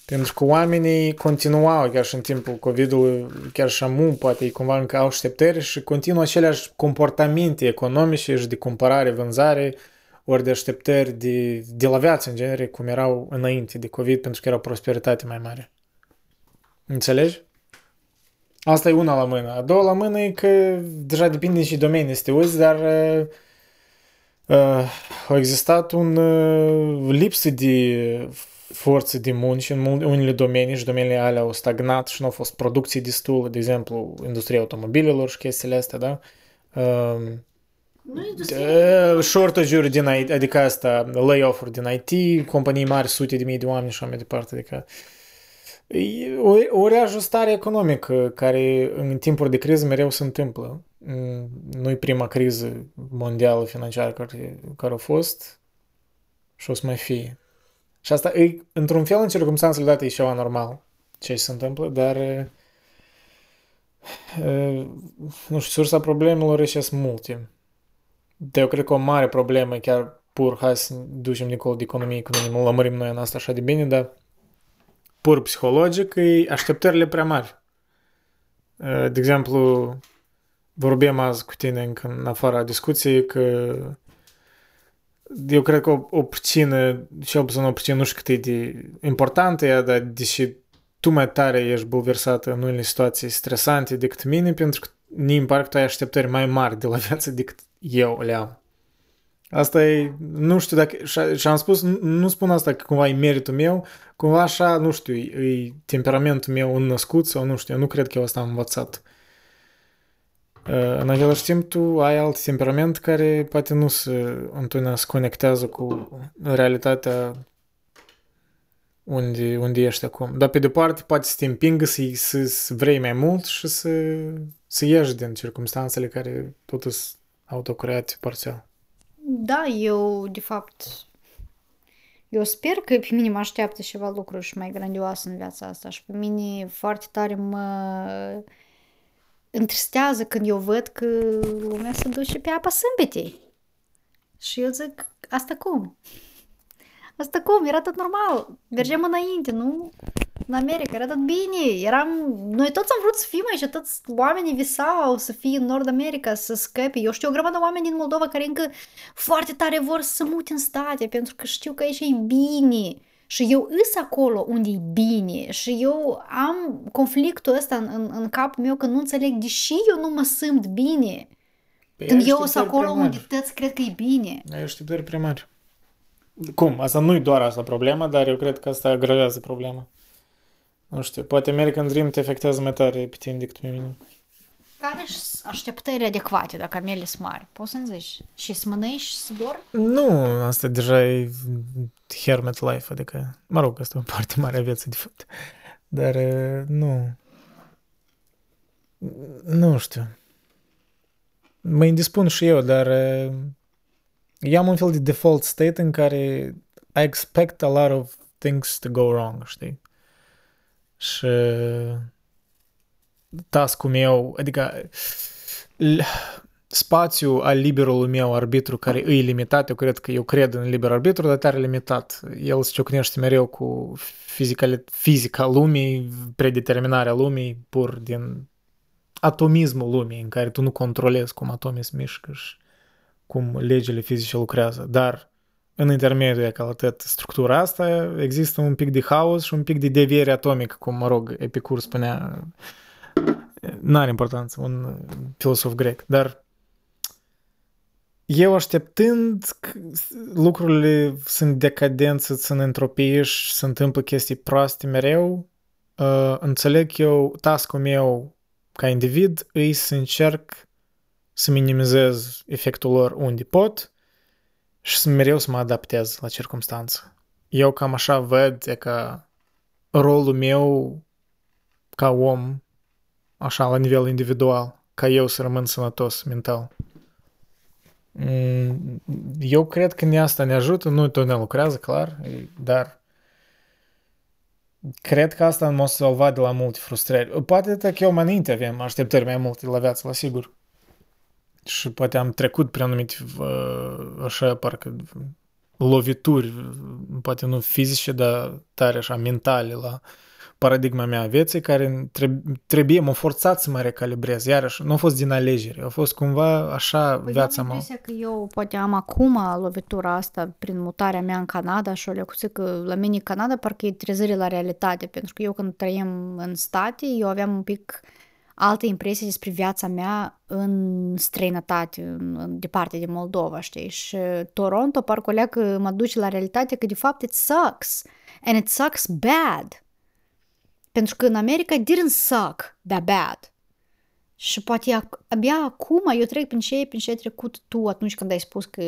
Pentru că oamenii continuau chiar și în timpul COVID-ului, chiar și amu, poate cumva încă au așteptări și continuă aceleași comportamente economice și de cumpărare, vânzare, ori de așteptări de, de la viață în genere, cum erau înainte de COVID, pentru că era o prosperitate mai mare. Înțelegi? Asta e una la mână. A doua la mână e că deja depinde și domenii să te uiți, dar uh, uh, a existat un uh, lipsă de forță de munci în unele domenii și domeniile alea au stagnat și nu au fost producții destul, de exemplu, industria automobilelor și chestiile astea, da? Um, nu shortage-uri din IT, adică asta, lay-off-uri din IT, companii mari, sute de mii de oameni și așa mai departe, adică o, o reajustare economică care în timpuri de criză mereu se întâmplă. Mm, nu e prima criză mondială financiară care, care a fost și o să mai fie. Și asta e, într-un fel, în circunstanțele date, e ceva normal ce se întâmplă, dar nu știu, sursa problemelor e sunt multe. De eu cred că o mare problemă, chiar pur, hai să ducem dincolo de economie, că nu ne lămărim noi în asta așa de bine, dar pur psihologic e așteptările prea mari. De exemplu, vorbim azi cu tine încă în afara discuției că eu cred că o, o prichină, cel puțin o prichină, nu știu cât e de importantă ea, dar deși tu mai tare ești bulversată în unele situații stresante decât mine, pentru că mi îmi pare că tu ai așteptări mai mari de la viață decât eu le am. Asta e, nu știu dacă, și am spus, nu, nu spun asta că cumva e meritul meu, cumva așa, nu știu, e, e temperamentul meu înnăscut sau nu știu, eu nu cred că eu asta am învățat. În același timp, tu ai alt temperament care poate nu se, întotdeauna se conectează cu realitatea unde, unde ești acum. Dar pe de parte poate să te împingă să, să, să vrei mai mult și să, să ieși din circumstanțele care totuși autocreate parțial. Da, eu de fapt eu sper că pe mine mă așteaptă ceva lucruri și mai grandioase în viața asta și pe mine foarte tare mă întristează când eu văd că lumea se duce pe apa sâmbetei. Și eu zic, asta cum? Asta cum? Era tot normal. Mergem înainte, nu? În America era tot bine. Eram... Noi toți am vrut să fim aici, toți oamenii visau să fie în Nord America, să scăpe. Eu știu o grămadă de oameni din Moldova care încă foarte tare vor să mute în state, pentru că știu că aici e bine. Și eu îs acolo unde e bine și eu am conflictul ăsta în, în, în capul meu că nu înțeleg deși eu nu mă simt bine. Păi când eu sunt acolo unde tăți cred că e bine. Ai așteptări prea mari. Cum? Asta nu e doar asta problema, dar eu cred că asta agravează problema. Nu știu, poate American Dream te afectează mai tare pe tine decât pe mine. Care sunt așteptări adecvate dacă amele sunt mari? Poți să-mi zici? Și să mănânci și să dor? Nu, asta deja e hermit life, adică, mă rog, asta e o parte mare a vieții, de fapt. Dar nu. Nu știu. Mă indispun și eu, dar eu am un fel de default state în care I expect a lot of things to go wrong, știi? Și task-ul meu, adică spațiul al liberului meu arbitru care e limitat, eu cred că eu cred în liber arbitru, dar tare limitat. El se ciocnește mereu cu fizica, fizica lumii, predeterminarea lumii, pur din atomismul lumii, în care tu nu controlezi cum atomii se mișcă și cum legile fizice lucrează. Dar în intermediul ca atât structura asta există un pic de haos și un pic de deviere atomică, cum, mă rog, Epicur spunea, n-are importanță, un filosof grec, dar eu așteptând lucrurile sunt decadență, sunt entropie și se întâmplă chestii proaste mereu, uh, înțeleg eu, task meu ca individ îi să încerc să minimizez efectul lor unde pot și să mereu să mă adaptez la circunstanță. Eu cam așa văd e că rolul meu ca om, așa la nivel individual, ca eu să rămân sănătos mental. Mm, eu cred că asta ne ajută, nu tot ne lucrează, clar, dar cred că asta m-a salvat de la multe frustrări. Poate că eu mai înainte aveam așteptări mai multe la viață, la sigur. Și poate am trecut prin anumite, așa, parcă lovituri, poate nu fizice, dar tare așa mentale la paradigma mea a vieții care trebuie, m-a forțat să mă recalibrez. Iarăși, nu a fost din alegere, a fost cumva așa păi viața mea. că eu poate am acum lovitura asta prin mutarea mea în Canada și o lecuță că la mine Canada parcă e trezire la realitate, pentru că eu când trăim în state, eu aveam un pic alte impresii despre viața mea în străinătate, în, în departe de Moldova, știi? Și Toronto parcă o leacă mă duce la realitate că de fapt it sucks. And it sucks bad. Pentru că în America it didn't suck that bad. Și poate abia acum eu trec prin ce, prin ce ai trecut tu atunci când ai spus că,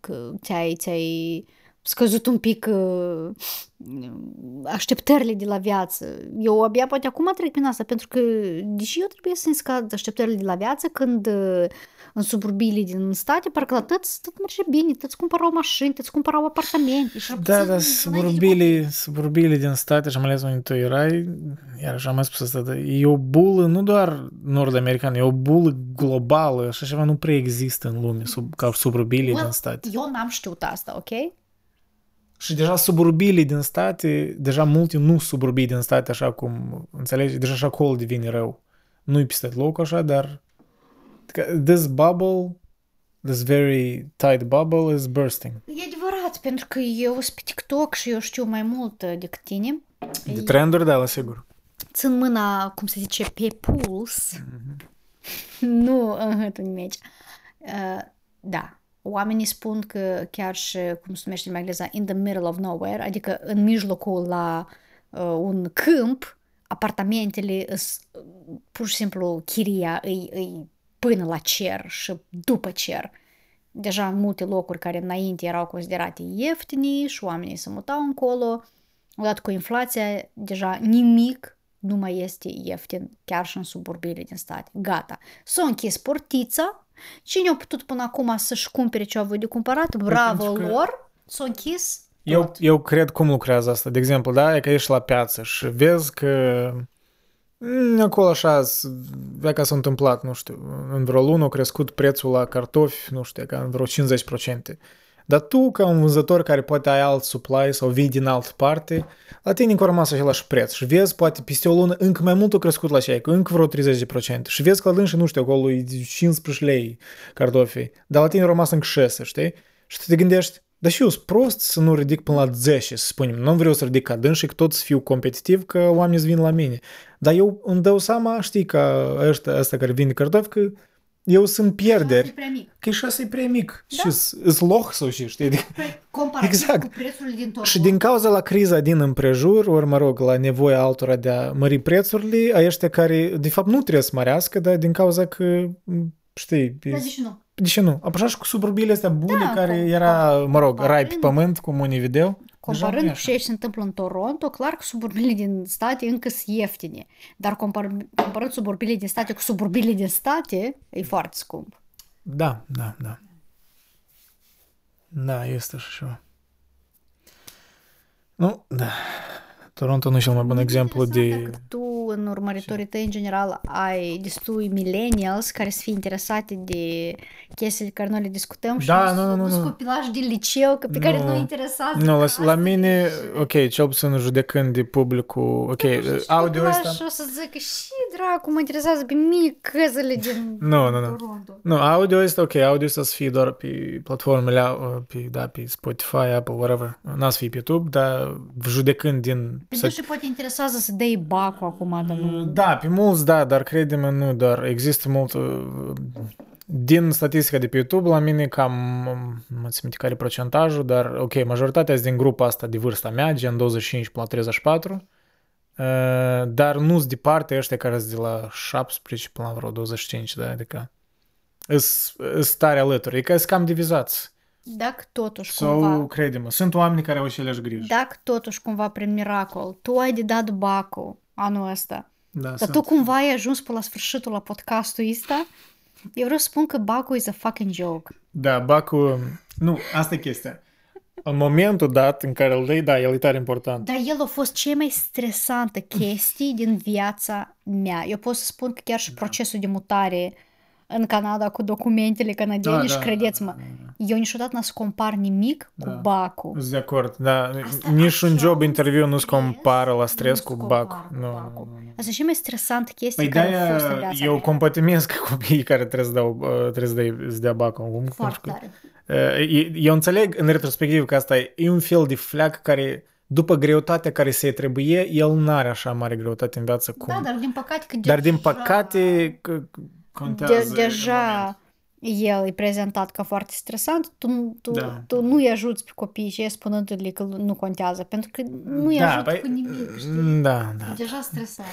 că ți-ai, ți-ai scăzut un pic uh, așteptările de la viață. Eu abia poate acum trec prin asta, pentru că deși eu trebuie să-mi scad așteptările de la viață când uh, în suburbiile din state, parcă la tăți tot merge bine, tăți cumpărau mașini, tăți cumpărau apartamente. Și da, da, suburbiile, suburbiile din state, și mai ales unde tu erai, iar așa am mai spus asta, e o bulă nu doar nord-americană, e o bulă globală, așa ceva nu preexistă în lume, sub, ca suburbiile well, din state. Eu n-am știut asta, ok? Și deja suburbiile din state, deja multe nu suburbii din state, așa cum, înțelegi, deja așa acolo devine rău. Nu-i peste loc așa, dar this bubble, this very tight bubble is bursting. E adevărat, pentru că eu sunt pe TikTok și eu știu mai mult uh, decât tine. De trenduri, da, la sigur. Țin mâna, cum se zice, pe puls. Mm-hmm. nu în meci. Uh, da, oamenii spun că chiar și, cum se numește în engleză, in the middle of nowhere, adică în mijlocul la uh, un câmp, apartamentele pur și simplu chiria îi, îi până la cer și după cer. Deja în multe locuri care înainte erau considerate ieftini și oamenii se mutau încolo, odată cu inflația, deja nimic nu mai este ieftin, chiar și în suburbiile din state. Gata. S-a închis portița, Cine a putut până acum să-și cumpere ce au avut de cumpărat? Păi Bravo că... lor! S-a închis eu, eu cred cum lucrează asta. De exemplu, da, e că ești la piață și vezi că Mm, Acolo așa, vrea ca s-a întâmplat, nu știu, în vreo lună a crescut prețul la cartofi, nu știu, ca în vreo 50%. Dar tu, ca un vânzător care poate ai alt supply sau vii din altă parte, la tine încă a rămas același preț și vezi, poate peste o lună încă mai mult a crescut la cei, încă vreo 30%. Și vezi că la dânsi, nu știu, acolo e 15 lei cartofii, dar la tine a rămas încă 6, știi? Și tu te gândești, dar și eu sunt prost să nu ridic până la 10, să spunem. Nu vreau să ridic ca dânsi că tot să fiu competitiv, că oamenii vin la mine. Dar eu îmi dau seama, știi, că ăștia, ăsta care vinde cartofi, că eu sunt pierderi. E prea mic. Că e șase e prea mic. Da. Și îs loh sau și, știi? Comparativ Exact. cu prețurile din Toronto. Și din cauza la criza din împrejur, ori mă rog, la nevoia altora de a mări prețurile, a ăștia care, de fapt, nu trebuie să mărească, dar din cauza că, știi, Da, zici nu. de ce nu? Așa și cu suburbile astea bune, Da, care com- era, mă rog, rai pe comparând- pământ, cum unii vedeau. Deja nu e Comparând cu așa. ce se întâmplă în Toronto, clar că suburbile din state încă sunt ieftine. Dar compar, comparând suburbile din state cu suburbile din state, e foarte scump. Da, da, da. Da, este așa ceva. Nu, da. Toronto nu e cel mai bun exemplu de... Dacă tu, în urmăritorii tăi, în general, ai destui millennials care să fie interesate de chestiile care noi le discutăm și Da, nu, nu, nu, nu, sunt nu. copilași din liceu că pe care Nu. nu interesează. Nu, la, Asta la e- mine, ok, cel puțin judecând de publicul, ok, Și audio copilași ăsta... o să zică și dracu, mă interesează pe mine căzele din Nu, nu, nu. Toronto. Nu, audio este ok, audio să fie doar pe platformele, uh, pe, da, pe Spotify, Apple, whatever. N-a să fie pe YouTube, dar judecând din... Pentru și poate interesează să dai bacul acum, dar nu... Da, pe mulți da, dar crede-mă, nu, dar există mult... uh, Din statistica de pe YouTube, la mine cam, nu țin minte care e procentajul, dar ok, majoritatea sunt din grupa asta de vârsta mea, gen 25 până la 34, uh, dar nu sunt departe ăștia care sunt de la 17 până la vreo 25, da, adică sunt tare alături, adică sunt cam divizați. Dacă totuși Sau, cumva... crede-mă, sunt oameni care au aceleași griji. Dacă totuși cumva prin miracol tu ai de dat bacul anul ăsta, Da, dar sunt. tu cumva ai ajuns până la sfârșitul la podcastul ăsta, eu vreau să spun că bacul is a fucking joke. Da, bacul... Nu, asta e chestia. În momentul dat în care îl dai, da, el e tare important. Dar el a fost cea mai stresantă chestie din viața mea. Eu pot să spun că chiar și procesul de mutare în Canada cu documentele canadiene Da, și da, credeți-mă, da, da, eu niciodată n-am să compar nimic cu Da. bacul. Sunt de acord, da. Asta Nici un așa job un interviu nu se stres, compară la stres nu cu se bacul. compară cu Nu, nu, bacul. nu, nu. Asta e cea mai stresantă chestie Păi care a fost în de-aia viața eu mea. compatimesc copiii care trebuie să dau, uh, trebuie să dai, să dea bacul. Cum- cum Foarte știu. tare. Uh, Eu înțeleg în retrospectiv că asta e un fel de fleac care, după greutatea care se trebuie, el n-are așa mare greutate în viață cum. Da, dar din păcate că Dar din deja- păcate că contează de, în moment. deja el e prezentat ca foarte stresant, tu, nu- tu, Da. tu nu-i ajuți pe copii și spunându-le că nu contează, pentru că nu-i da, ajută păi, cu nimic, știi? Da, da. E deja stresat.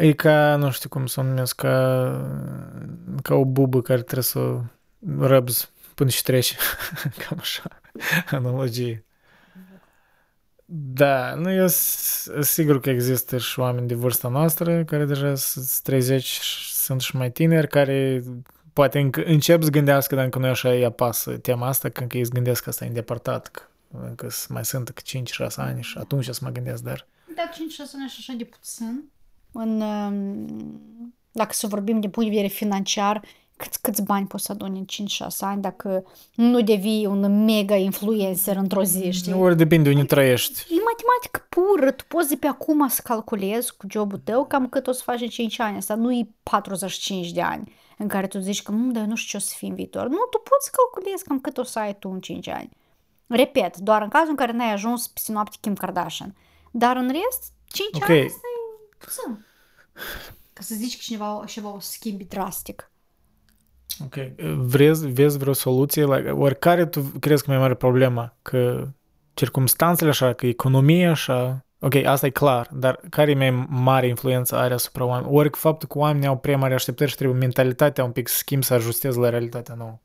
E ca, nu știu cum să o numesc, ca, ca o bubă care trebuie să o răbzi până și trece. Cam așa, analogie. Da, nu, eu sunt sigur că există și oameni de vârsta noastră care deja sunt 30 și sunt și mai tineri, care poate încă încep să gândească, dar încă nu așa îi apasă tema asta, că încă ei se gândesc că asta e îndepărtat, că încă s- mai sunt că 5-6 ani și atunci să mă gândesc, dar Da, 5-6 ani și așa de puțin. În, um, dacă să vorbim din punct de vedere financiar, câți, câți bani poți să aduni în 5-6 ani dacă nu devii un mega influencer într-o zi, știi? ori depinde unde trăiești. E matematică pură, tu poți de pe acum să calculezi cu jobul tău cam cât o să faci în 5 ani. Asta nu e 45 de ani în care tu zici că nu, dar eu nu știu ce o să fii în viitor. Nu, tu poți să calculezi cam cât o să ai tu în 5 ani. Repet, doar în cazul în care n-ai ajuns peste noapte Kim Kardashian. Dar în rest, 5 Ok. ani asta e puțin. Ca să zici că cineva, ceva o să schimbi drastic. Ok. Vrezi, vezi vreo soluție? Like, oricare tu crezi că mai mare problema? Că circumstanțele așa, că economia așa... Ok, asta e clar, dar care e mai mare influență are asupra oamenilor? Ori faptul că oamenii au prea mari așteptări și trebuie mentalitatea un pic să schimb, să ajusteze la realitatea nouă.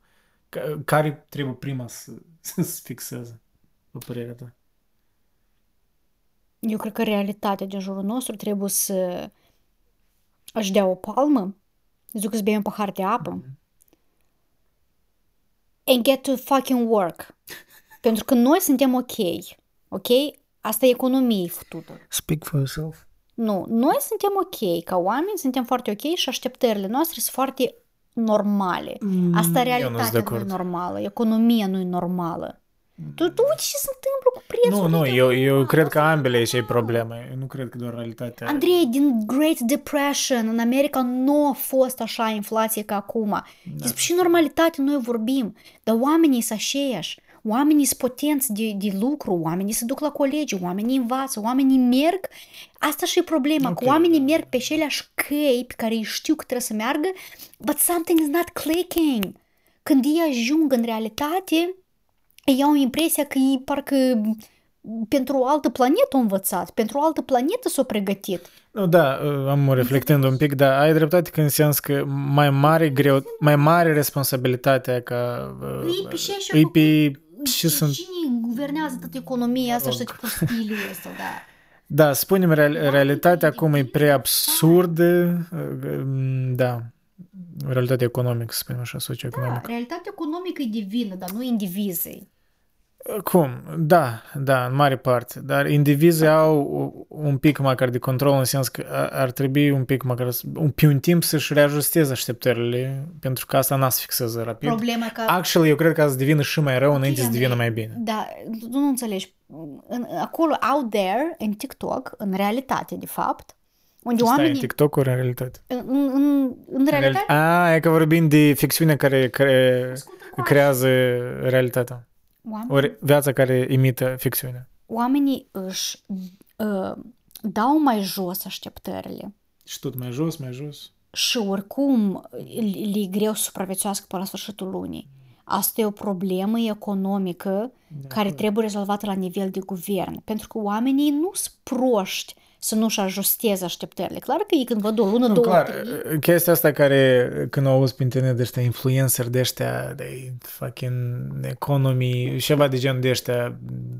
Ca- Care trebuie prima să, să se fixeze, după părerea ta? Eu cred că realitatea din jurul nostru trebuie să își dea o palmă, zic să bea un pahar de apă and get to fucking work. Pentru că noi suntem ok, ok? Asta e economie futută. Speak for yourself. Nu, noi suntem ok, ca oameni suntem foarte ok și așteptările noastre sunt foarte normale. Asta Mm, eu nu sunt de realitatea nu e acord. normală, economia nu e normală. Tu, tu uite ce se întâmplă cu prețul. Nu, nu, uite, eu, eu wow, cred că asta e ambele și normal. probleme. Eu nu cred că doar realitatea. Andrei, din Great Depression, în America nu a fost așa inflație ca acum. Da. Despre și normalitate noi vorbim, dar oamenii sunt aceștiași. Oamenii sunt potenți de, de lucru, oamenii se duc la colegi, oamenii învață, oamenii merg. Asta și e problema, Ok, că oamenii da. merg pe aceleași căi pe care ei știu că trebuie să meargă, but something is not clicking. Când ei ajung în realitate, ei au impresia că ei parcă pentru o altă planetă au învățat, pentru o altă planetă s-au pregătit. Nu, da, am reflectând un pic, dar ai dreptate că în sens că mai mare greu, mai mare responsabilitatea ca Îi pe și așa îi făcut- pe și sunt Cine guvernează toată economia asta și toate prostiile astea, da. Da, spunem, real, realitatea acum e prea absurdă, da, realitatea economică, să spunem așa, Da, socioeconomică. realitatea economică e divină, dar nu indivizii. Cum? Da, da, în mare parte, dar indivizii au un pic măcar de control în sens că a- ar trebui un pic măcar, să- un, pe un timp să-și reajusteze așteptările, pentru că asta n-a să fixeze rapid. Problema că... Actually, eu cred că să devină și mai rău înainte să Andrei, devină mai bine. Da, tu nu înțelegi. În, acolo, out there, în TikTok, în realitate, de fapt, unde Stai, oamenii... TikTok-uri în realitate. În, în, în realitate... A, e că vorbim de ficțiune care, care Ascultă încoace. creează realitatea. Oamenii, Ori viața care imită ficțiunea. oamenii își uh, dau mai jos așteptările Și tot mai jos, mai jos. și oricum le e greu să supraviețuiască până la sfârșitul lunii. Asta e o problemă economică care trebuie rezolvată la nivel de guvern, pentru că oamenii nu sunt proști să nu-și ajusteze așteptările. Clar că ei când văd o lună, Nu, două, clar, trei, chestia asta care, când au auzit pe internet de ăștia influencer de ăștia, de fucking economy, ceva de genul de ăștia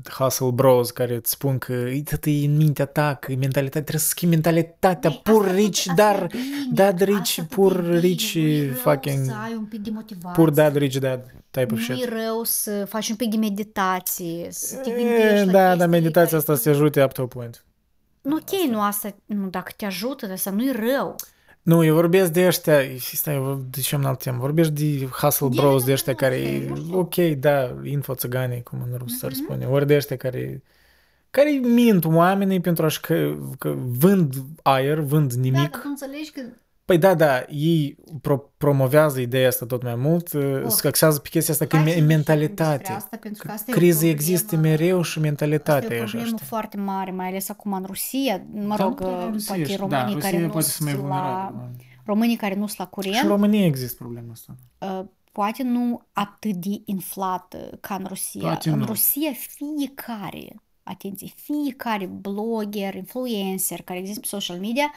hustle bros care îți spun că e tot e în mintea ta, că e mentalitatea, trebuie să schimbi mentalitatea, Băi, pur asta rich, tot- asta dar e bine, dad asta rich, tot e pur bine, rich, nu-i rău fucking, să ai un pic de motivație. pur dad rich dad type of Nu e shit. rău să faci un pic de meditație, să te E, gândești la Da, dar chestiile meditația care asta sunt- se ajute up to a point. Nu, ok, nu asta, nu, dacă te ajută, dar asta nu e rău. Nu, eu vorbesc de ăștia, stai, eu de ce am alt temă, vorbesc de hustle Da, bros, da, de da, ăștia da, care, asta e, nu știu. ok, da, info țăgane, cum în rus s-ar Mhm. spune, ori de ăștia care, care mint oamenii pentru a-și că, că vând aer, vând Da, nimic. dar tu înțelegi că Păi da, da, ei pro- promovează ideea asta tot mai mult, oh. se axează pe chestia asta că Hai e să nu vorbim despre mentalitate. Asta, pentru că asta e o Criza problemă- există mereu și Asta mentalitatea e e o așa. problemă știi? foarte mare, mai ales acum în Rusia. Mă Da, rog, da, da, Rusia poate și- românii da, care Rusia nu poate să mai sunt la... vulnerabil, Românii care nu sunt la Și curent, în România există problema asta. uh, poate nu atât de inflată ca în Rusia. Poate în nu. Rusia fiecare, atenție, fiecare blogger, influencer care există pe social media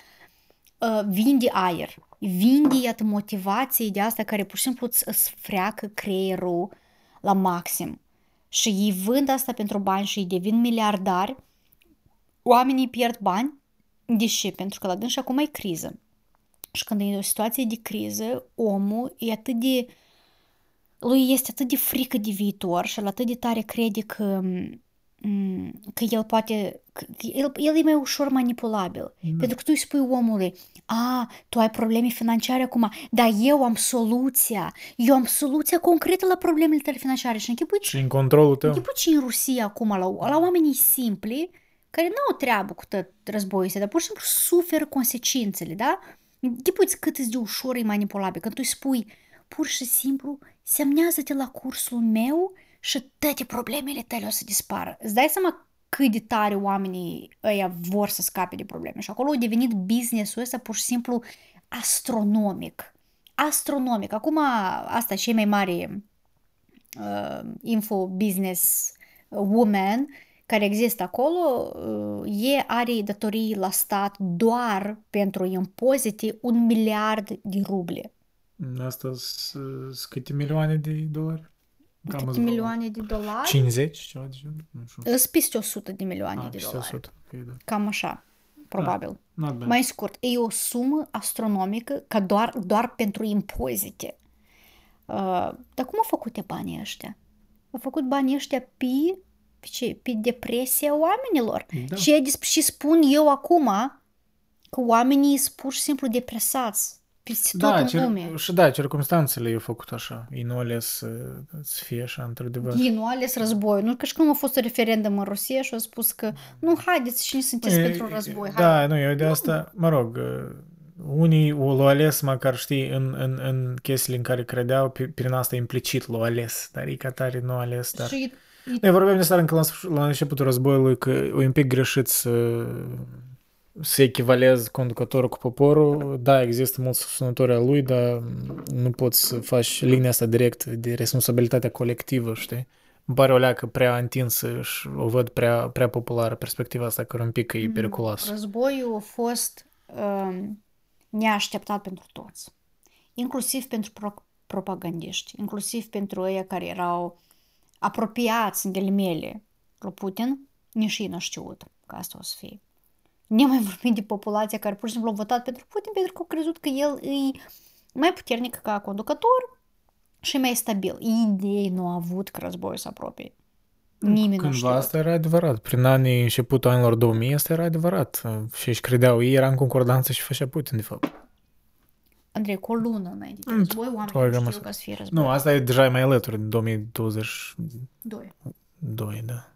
uh, vinde aer. Vinde, iată, motivații de asta care pur și simplu îți, îți freacă creierul la maxim. Și ei vând asta pentru bani și ei devin miliardari. Oamenii pierd bani. De ce? Pentru că la dâns și acum e criză. Și când e o situație de criză, omul e atât de... lui este atât de frică de viitor și el atât de tare crede că, m, că el poate... Că el, el e mai ușor manipulabil. Da. Pentru că tu îi spui omului, a, tu ai probleme financiare acum, dar eu am soluția. Eu am soluția concretă la problemele tale financiare. Și închipui Și în controlul tău. Închipui ce în Rusia acum, la, la oamenii simpli, care nu au treabă cu tot războiul ăsta, dar pur și simplu suferă consecințele, da? Închipuiți cât de ușor e manipulabil. Când tu îi spui, pur și simplu, semnează-te la cursul meu și toate problemele tale o să dispară. Îți dai seama cât de tare oamenii ăia vor să scape de probleme. Și acolo a devenit business-ul ăsta pur și simplu astronomic. Astronomic. Acum, asta cei mai mari uh, info business woman care există acolo, uh, e are datorii la stat doar pentru impozite un miliard de ruble. Asta sunt câte milioane de dolari? Cam Câte îți- milioane de dolari? 50, ceva de genul? Nu știu. Îs peste 100 de milioane Ah, de peste dolari. 100. Ok, da. Cam așa, probabil. Not bad. Mai scurt, e o sumă astronomică ca doar, doar pentru impozite. Uh, dar cum au făcut banii ăștia? Au făcut banii ăștia pe, pe ce? Pe depresia oamenilor. Da. Și, și spun eu acum, că oamenii sunt pur și simplu depresați peste tot Da, în cir- lume. și da, circumstanțele i-au făcut așa. Ei nu ales să, să fie așa, într-adevăr. Ei nu ales război. Nu ca și cum a fost un referendum în Rusia și au spus că nu, haideți și sunteți E, pentru război. Hai. Da, nu, eu de asta, mă rog, uh, unii l-au ales măcar, știi, în, în, în chestiile în care credeau, pe- prin asta implicit l-au ales, dar ei ca tare nu au ales, dar... Și Noi vorbeam despre încă la, sfârșit- la începutul războiului că e un pic greșit să, să echivalezi conducătorul cu poporul. Da, există mulți susținători al lui, dar nu poți să faci linia asta direct de responsabilitatea colectivă, știi? Îmi pare o leacă prea întinsă și o văd prea, prea populară perspectiva asta, care un pic e periculoasă. războiul a fost um, neașteptat pentru toți. Inclusiv pentru pro- propagandiști, inclusiv pentru ei care erau apropiați în ghilimele lui Putin, nici ei nu știut că asta o să fie. Ne mai vorbim de populația care pur și simplu a votat pentru Putin pentru că au crezut că el e mai puternic ca conducător și mai stabil. Idei nu a avut că războiul se apropie. Nimeni nu Cândva știu. asta era adevărat. Prin anii începutul anilor 2000 asta era adevărat. Și își credeau ei, era în concordanță și făcea Putin, de fapt. Andrei, cu o lună înainte de Mm, război, oamenii probabil nu am știu înțeles. că să fie război. Nu, asta e deja mai alături, în 2022, Doi. da.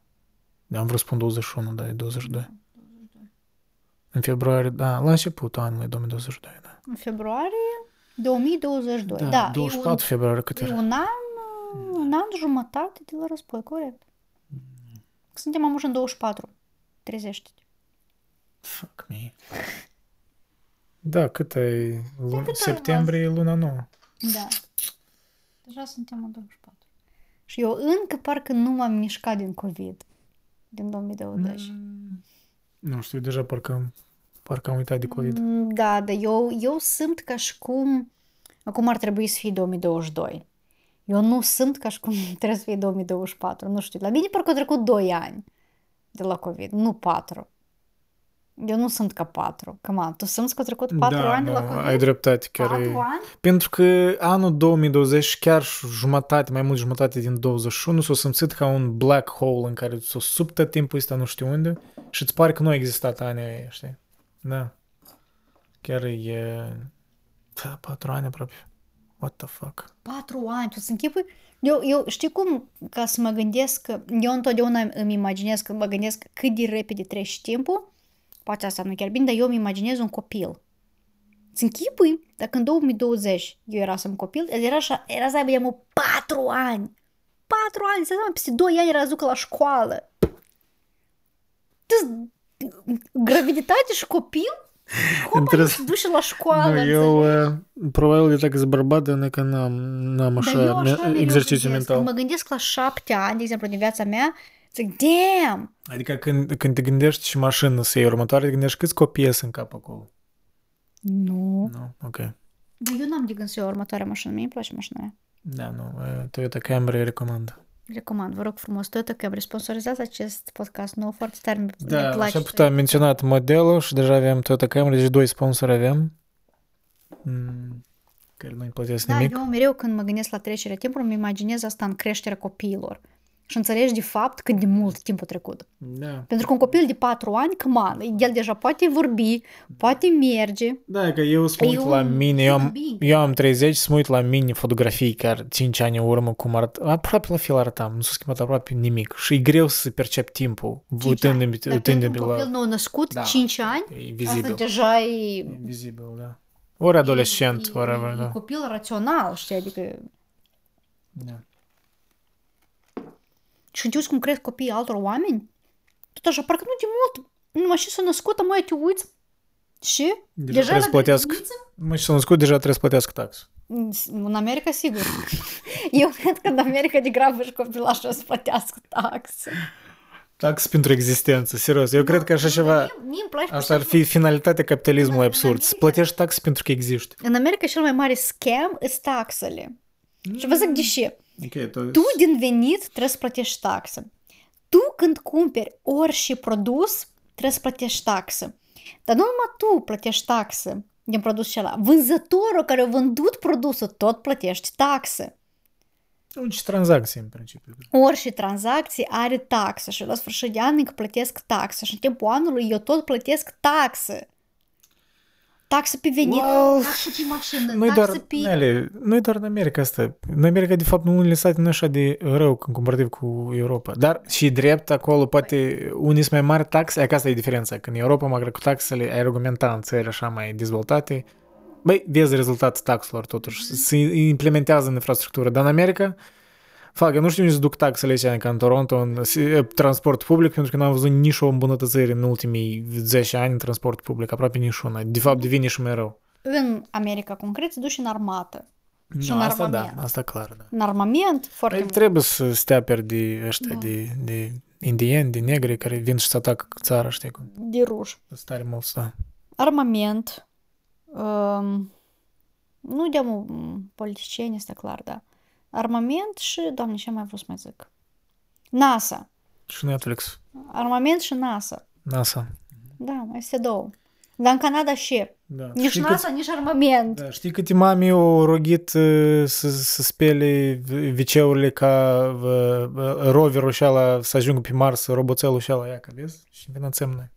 Da, am vrut să spun 21, dar e 22. În februarie, da, la începutul anului 2022, da. În februarie 2022. Da, Da, e 24 februarie cât un, e era? un an, un an jumătate de la război, corect. Suntem amuși în 24. 30. Fuck me. Da, cât e? Luna, cât ai septembrie e luna nouă. Da. Deja suntem în 24. Și eu încă parcă nu m-am mișcat din COVID. Din 2020. Mm, Nu știu, deja parcă, parcă am uitat de COVID. Mm, Da, dar eu, eu simt ca și cum acum ar trebui să fie 2022. Eu nu simt ca și cum trebuie să fie 2024. Nu știu, la mine parcă au trecut 2 ani de la COVID, nu 4. Eu nu sunt ca 4. Cam tu simți că au trecut 4 da, ani de la nu, COVID? ai dreptate, chiar 4 e... ani? Pentru că anul 2020, chiar și jumătate, mai mult jumătate din 21, s-a simțit ca un black hole în care s-a sub tot timpul ăsta nu știu unde și îți pare că nu a existat anii aia, știi? Da. Chiar e... Da, patru ani aproape. What the fuck? 4 ani, tu îți închipui? Eu, eu știi cum, ca să mă gândesc, că eu întotdeauna îmi imaginez, când mă gândesc cât de repede trece timpul, poate asta nu chiar bine, dar eu îmi imaginez un copil. Îți închipui? Dacă în 2020 eu era să-mi copil, era, așa, era să aibă de 4 ani. 4 ani, să seama, peste 2 ani era să ducă la școală. Tu- Graviditate și copil? Cum ai Interes- să duci la școală? Nu, eu, uh, probabil de dacă sunt bărbat, dar că n-am, n-am Dar așa, eu așa me- mereu exercițiu gândesc. mental. Când mă gândesc la șapte ani, de exemplu, din viața mea, zic, damn! Adică când, când te gândești și mașină să iei următoare, te gândești câți copii sunt în cap acolo. Nu. Nu? Ok. Dar eu n-am de gând să iau următoarea mașină. Mie îmi place mașina aia. Da, nu. uh, Toyota Camry recomand. Recomand, vă rog frumos, Toyota Camry, sponsorizați acest podcast nou, foarte tare mi Da, place. așa putea menționat modelul și deja avem Toyota Camry, deci doi sponsori avem. Mm, care nu-i plătesc Da, nimic. eu mereu când mă gândesc la trecerea timpului, îmi imaginez asta în creșterea copiilor. Și înțelegi de fapt cât de mult timp a trecut. Da. Pentru că un copil de 4 ani, căman, el deja poate vorbi, poate merge. Da, că eu sunt uit Eu la mine, eu am, vorbi. eu am 30, sunt uit la mine fotografii chiar 5 ani în urmă cum arăt, aproape la fel arătam, nu s-a schimbat aproape nimic și e greu să percep timpul, uitându-mi, Dar pentru uitându-mi un copil la... nou născut, Da. 5 ani, E asta vizibil. deja e... E vizibil, da. Ori adolescent, e, whatever, e, da. e copil rațional, știi, adică... da. Și când te uiți cum cresc copiii altor oameni, tot așa, parcă nu de mult, numai și s-a născut, mai te uiți și Deja trebuie la să plătească. grădiniță? Mă, și s-a născut, deja trebuie să plătească tax. În America, sigur. Eu cred că în America de grabă și copilașul o să plătească taxe. Tax pentru existență, serios. Eu cred că așa ceva, Mie, mie îmi place, asta ar pur și fi finalitatea capitalismului În absurd. Să America- plătești tax pentru că existi. simplu, În America cel mai mare scam îs taxele. Și vă zic de ce. Ok, tu... Tu din venit trebuie să plătești taxă. Tu când cumperi orice produs, trebuie să plătești taxă. Dar nu numai tu plătești taxă din produsul acela. Vânzătorul care a vândut produsul tot plătești taxă. Nici tranzacții, în principiu. Orice tranzacție are taxă și la sfârșit de an încă plătesc taxă și în timpul anului eu tot plătesc taxă. Taxe pe venit, Well, taxe pe mașină, Nu-i taxe doar, pe... Nele, nu-i doar în America asta. În America, de fapt, nu unele state nu e așa de rău în comparativ cu Europa. Dar și drept, acolo, poate, unii sunt mai mari taxe, că asta e diferența. Că în Europa, măcar cu taxele, ai argumenta în țări așa mai dezvoltate, băi, vezi rezultatul taxelor, totuși. Se implementează în infrastructură. Dar în America, fac, eu nu știu unde se duc taxele aici, ca în Toronto, în s- transport public, pentru că n-am văzut nici o îmbunătățire în ultimii 10 ani în transport public, aproape nici una. De fapt, devine și mai rău. În America, concret, se duce în armată. Și Nu, în asta da, armament. asta clar, da. În armament, foarte Păi mult. trebuie să stea per de ăștia, Da. de, de indieni, de negri care vin și să atacă țara, știi cum? de ruș. Sunt tare mulți, da. Armament, um, nu de um, politicieni, este clar, da. Armament și, doamne, ce mai vreau să mai zic? NASA. Și Netflix, Armament și NASA. NASA. Da, mai este două. Dar în Canada și. Da. Nici știi NASA, nici armament. Cât, da, știi câte mami au rogit uh, să, să spele viceurile ca uh, uh, roverul și ala să ajungă pe Mars, roboțelul și ala, ia că vezi? Și finanțăm noi.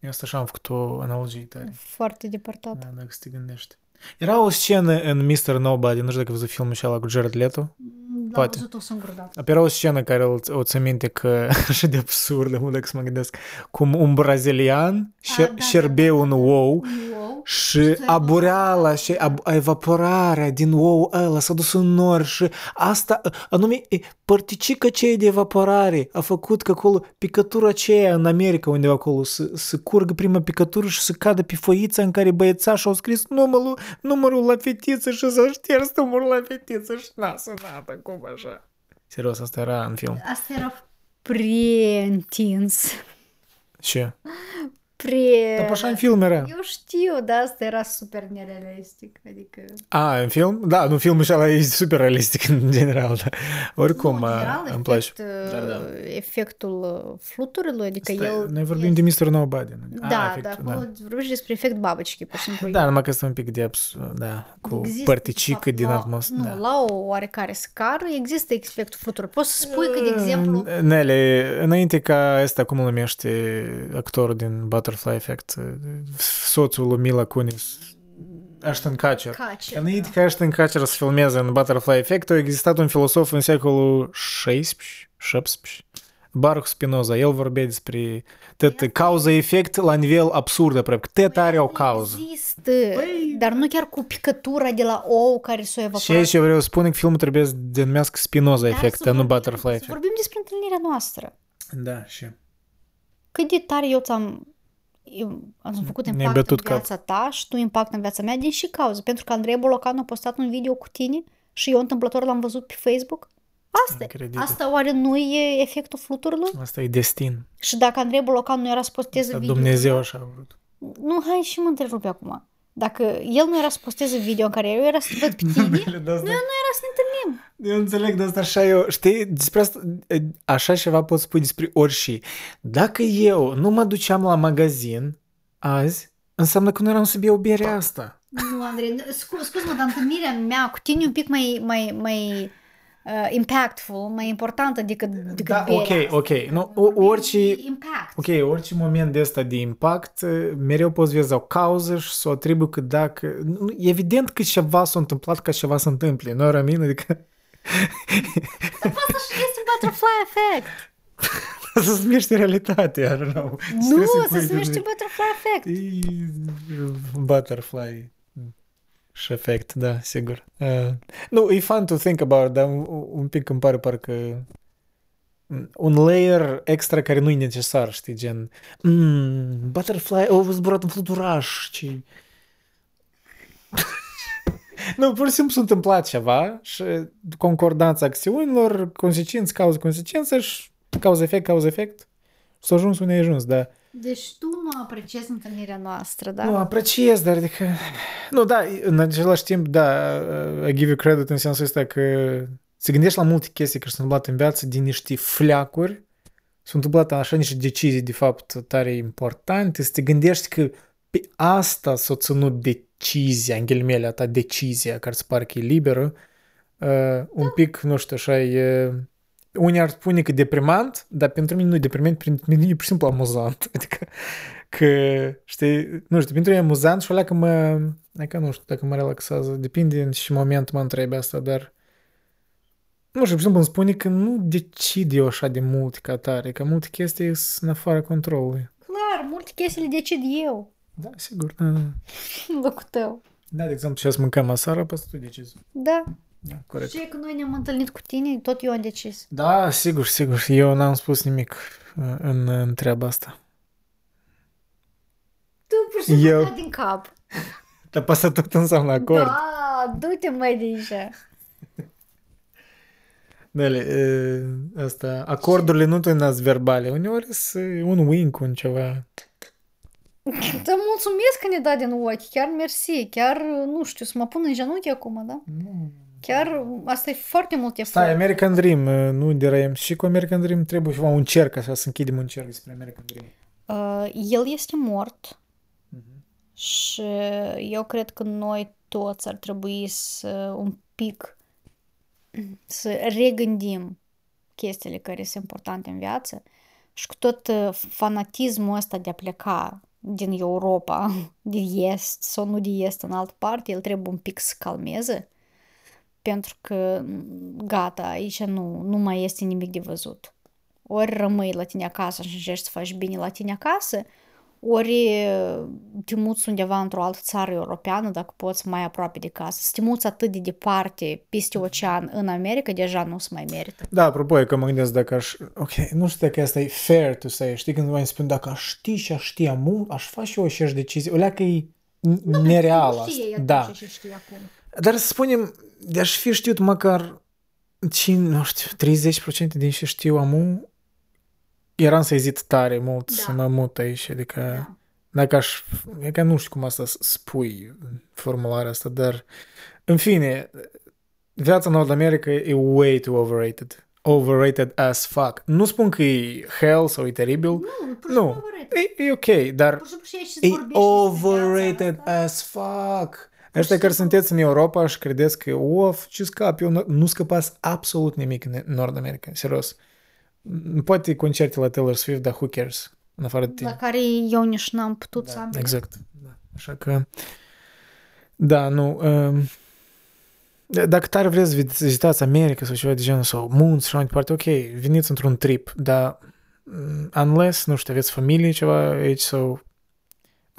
Eu asta așa am făcut o analogie tare. Foarte depărtat. Da, dacă să te gândești. Era o scenă în Mr. Nobody, nu știu dacă ai văzut filmul și ala cu Jared Leto. L-am Poate. văzut o singură dată. Era o scenă care o, o țin minte că așa de absurdă, mă, dacă să mă gândesc, cum un brazilian șer, da, da, șerbe da, un da. ou Wow. Și abureala și ab, evaporarea din ou ăla s-a dus în nor și asta, anume, e, părticica aceea de evaporare a făcut că acolo picătura aceea în America undeva acolo să, să curgă prima picătură și să cadă pe foița în care băiețașul au scris numărul, numărul la fetiță și s-a șters numărul la fetiță și n-a sunat cum așa. Serios, asta era în film. Asta era prea întins. Ce? pre... Dar pe așa în film era. Eu știu, dar asta era super nerealistic, adică... A, în film? Da, nu, filmul ăla e super realistic în general, dar oricum nu, general, îmi place. Efect, uh, da, da. Efectul uh, fluturilor, adică Stai, el... Noi vorbim e... de Mr. Nobody. Da, A, efectul, da, acolo da. vorbim despre efect babăcii, pur și simplu. Da, numai că este un pic de abs, da, cu există, părticică din atmosferă. Nu, da. la o oarecare scară există efectul flutur. Poți să spui că, de exemplu... Nele, înainte ca asta, cum îl numește actorul din Battle Butterfly Effect, soțul lui Mila Kunis, Ashton Kutcher. Kutcher, Înainte ca Ashton Kutcher să filmeze în Butterfly Effect, a existat un filosof în secolul 16, 17, Baruch Spinoza. El vorbea despre tot cauza-efect la nivel absurd, aproape. Tot are o cauză. există, dar nu chiar cu picătura de la ou care s-o Și evaporat. aici eu vreau să spun că filmul trebuie să denumească Spinoza Dar Effect, să dar nu vorbim- Butterfly Să Effect. vorbim despre întâlnirea noastră. Da, și... Cât de tare eu ți-am eu am făcut Ne-ai impact în bătut cap. viața ta și tu impact în viața mea din și cauză. Pentru că Andrei Bolocanu a postat un video cu tine și eu întâmplător l-am văzut pe Facebook. Asta e. Incredibil. Asta oare nu e efectul fluturilor? Asta e destin. Și dacă Andrei Bolocanu nu era să posteze Asta video... Dumnezeu așa a vrut. Nu, hai și mă întrerupe acum. Dacă el nu era să posteze video în care eu era să te văd pe tine, noi nu era să ne întâlnim. Eu înțeleg de asta așa eu, știi, despre asta, așa ceva pot spune despre orice. Dacă eu nu mă duceam la magazin azi, înseamnă că nu eram să beau berea asta. Nu, Andrei, scu- scuze-mă, dar întâlnirea mea cu tine e un pic mai, mai, mai uh, impactful, mai importantă decât, decât Da, berea ok, ok. Nu, o- Vorbim orice- de Impact. Ok, orice moment de ăsta de impact, mereu poți vezi o cauză și să o atribui că dacă... nu- Evident că ceva s-a întâmplat ca ceva să întâmple, nu rămâne, adică Asta și este butterfly effect. să se numește realitatea, I don't know. Ce Nu, trebuie să pui se de- numește butterfly effect. E butterfly și efect, da, sigur. Uh, nu, e fun to think about, dar un, un pic îmi pare parcă un layer extra care nu e necesar, știi, gen mm, butterfly, au zburat în fluturaș, ce... nu, pur și simplu s-a întâmplat ceva și concordanța acțiunilor, consecință, cauză, consecință și cauză-efect, cauză-efect s-a ajuns unde ai ajuns, da. Deci tu nu apreciezi întâlnirea noastră, da? Nu, apreciez, dar adică... Nu, da, în același timp, da, I give you credit în sensul ăsta că se gândești la multe chestii care s-au întâmplat în viață din niște fleacuri, s-au întâmplat așa niște decizii, de fapt, tare importante, să te gândești că pe asta s-a ținut decizia, în ghilimele, ta decizia, care se pare că e liberă, uh, un pic, nu știu, așa, e... Unii ar spune că deprimant, dar pentru mine nu e deprimant, pentru mine e pur și simplu amuzant. Adică că că, știi, nu știu, pentru e amuzant și alea că mă, că nu știu dacă mă relaxează, depinde în ce moment mă întreb asta, dar nu știu, exemplu, îmi spune că nu decid eu așa de mult ca tare, că multe chestii sunt în afara controlului. Clar, multe chestii le decid eu. Da, sigur, da, da. În locul tău. Da, de exemplu, și să mâncăm aseară, pe tu decizi. Da. Da, corect. Și că noi ne-am întâlnit cu tine, tot eu am decis. Da, sigur, sigur. Eu n-am spus nimic uh, în, în treaba asta. Tu pur și simplu Eu- dat din cap. Dar pasă tot înseamnă acord. Da, du-te mai de aici. Dale, uh, asta, acordurile nu sunt verbale. Uneori sunt un wink, un ceva. Te mulțumesc că ne da din ochi, chiar mersi, chiar, nu știu, să mă pun în genunchi acum, da? Chiar, asta e foarte mult efort. Stai, American Dream, uh, nu deraiem. Și cu American Dream trebuie ceva, un cerc, așa, să închidem un cerc despre American Dream. Uh, el este mort și eu cred că noi toți ar trebui să un pic să regândim chestiile care sunt importante în viață și cu tot uh, fanatismul ăsta de a pleca din Europa, de est sau nu de est în altă parte, el trebuie un pic să calmeze pentru că gata, aici nu, nu mai este nimic de văzut. Ori rămâi la tine acasă și încerci să faci bine la tine acasă, ori te muți undeva într-o altă țară europeană, dacă poți mai aproape de casă. Să te muți atât de departe, peste ocean, în America, deja nu se mai merită. Da, apropo, e că mă gândesc dacă aș... Ok, nu știu dacă asta e fair to say. Știi când mai spun, dacă aș ști și aș ști mult, aș face și eu aceeași decizie. O leacă e n- nereală. asta. Da. Ce știi acum. Dar să spunem, de aș fi știut măcar cin, nu știu, 30% din ce știu amu, eram să ezit tare mult Da. să mă mut aici, adică Da. dacă aș, e că nu știu cum asta să spui în formularea asta, dar în fine, viața în Nord America e way too overrated. Overrated as fuck. Nu spun că e hell sau e teribil, Nu, pur și Nu. simplu overrated. e, e ok, dar Pur și simplu și aici se E vorbește despre overrated viața asta. as fuck. Ăștia care sunteți în Europa și credeți că, of, ce scap, eu nu- nu scăpați absolut nimic în Nord America, serios. M, Poate concerte la Taylor Swift, dar who cares? În afară de La tine. care eu nici n-am putut să am bilet. Exact. Da. Așa că, da, nu. Um, d- dacă tare vreți să vizitați America sau ceva de genul, sau munți și așa mai departe, ok, veniți într-un trip, dar mm, unless, nu știu, aveți familie ceva aici sau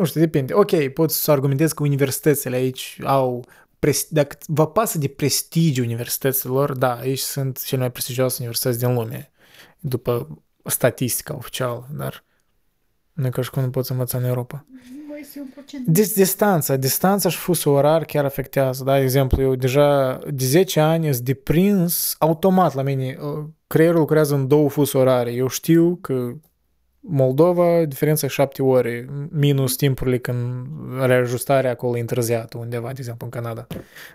nu știu, depinde. Ok, poți să argumentezi că universitățile aici au pres- dacă vă pasă de prestigiu universităților, da, aici sunt cele mai prestigioase universități din lume, după statistica oficială, dar nu e ca și cum nu poți învăța în Europa. Nu este un procent. Dis- distanța, distanța și fusul orar chiar afectează, da? De exemplu, eu deja de 10 ani sunt deprins automat la mine. uh, Creierul lucrează în două fusuri orare. Eu știu că Moldova, diferența e 7 ore, minus timpurile când reajustarea acolo e întârziată undeva, de exemplu, în Canada.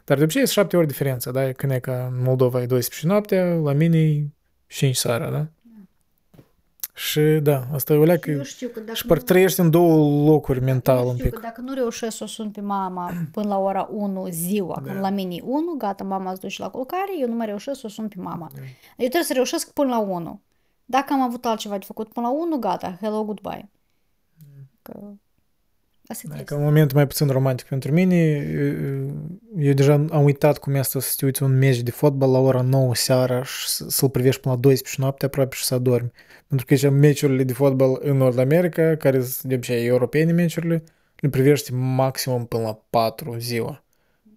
Dar de obicei e 7 ori diferența, da? Când e ca în Moldova e 12 noaptea, la mine e 5 seara, da? Și da, asta e o leacă... Eu știu că dacă Și parcă nu- trăiești în două locuri mental eu un știu pic. că dacă nu reușesc să o sun pe mama până la ora 1 ziua, Da. când la mine e 1, gata, mama îți duce la culcare, eu nu mai reușesc să o sun pe mama. Da. Eu trebuie să reușesc până la 1. Dacă am avut altceva de făcut până la 1, gata, hello, goodbye. Că... Asta e Da, trist. că un moment mai puțin romantic pentru mine. Eu deja am uitat cum este să te uiți un meci de fotbal la ora 9 seara și să- să-l privești până la 12 noapte aproape și să adormi. Pentru că aici meciurile de fotbal în Nord America, care sunt de obicei europene meciurile, le privești maximum până la 4 ziua.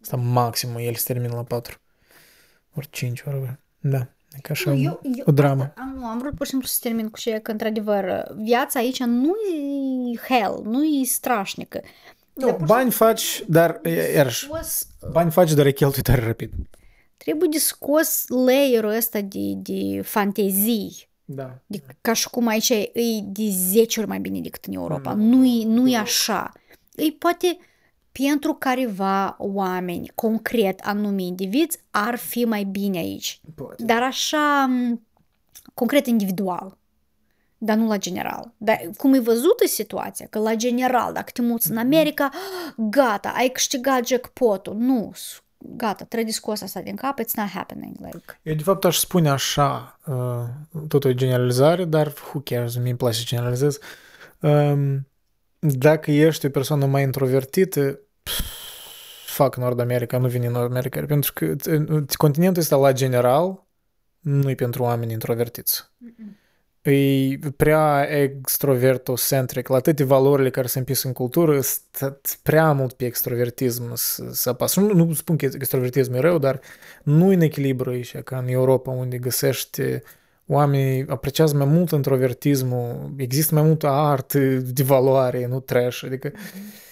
Asta maximum, el se termină la 4. Ori 5, ori Da, e ca așa Nu, un- eu, eu, o dramă. Asta, am, nu, am vrut pur și simplu să termin cu ce că, într-adevăr, viața aici nu e hell, nu e strașnică. Dar Nu, pur și bani simplu faci, dar iarăși, scos, bani faci, dar e cheltui tare rapid. trebuie de scos layer-ul ăsta de, de fantezii. Da. De, ca și cum aici e de 10 ori mai bine decât în Europa. Mm. Nu e, nu e așa. E poate pentru careva oameni, concret, anumii indivizi, ar fi mai bine aici. Poate. Dar așa, m, concret, individual. Dar nu la general. Dar cum e văzută situația, că la general, dacă te muți în America, gata, ai câștigat jackpot-ul. Nu, s- gata, trebuie scos asta din cap, it's not happening. Like, Eu de fapt aș spune așa, uh, tot o generalizare, dar who cares, mi-e place să generalizez. Um, dacă ești o persoană mai introvertită, fac Nord America, nu vine în Nord America, pentru că continentul ăsta la general nu e pentru oameni introvertiți. Mm-mm. E prea extrovertocentric, la toate valorile care se împis în cultură, sunt prea mult pe extrovertism să, să apasă. Nu, nu spun că extrovertism e rău, dar nu e în echilibru aici, ca în Europa, unde găsești oamenii apreciază mai mult introvertismul, există mai multă artă de valoare, nu trash, adică mm-hmm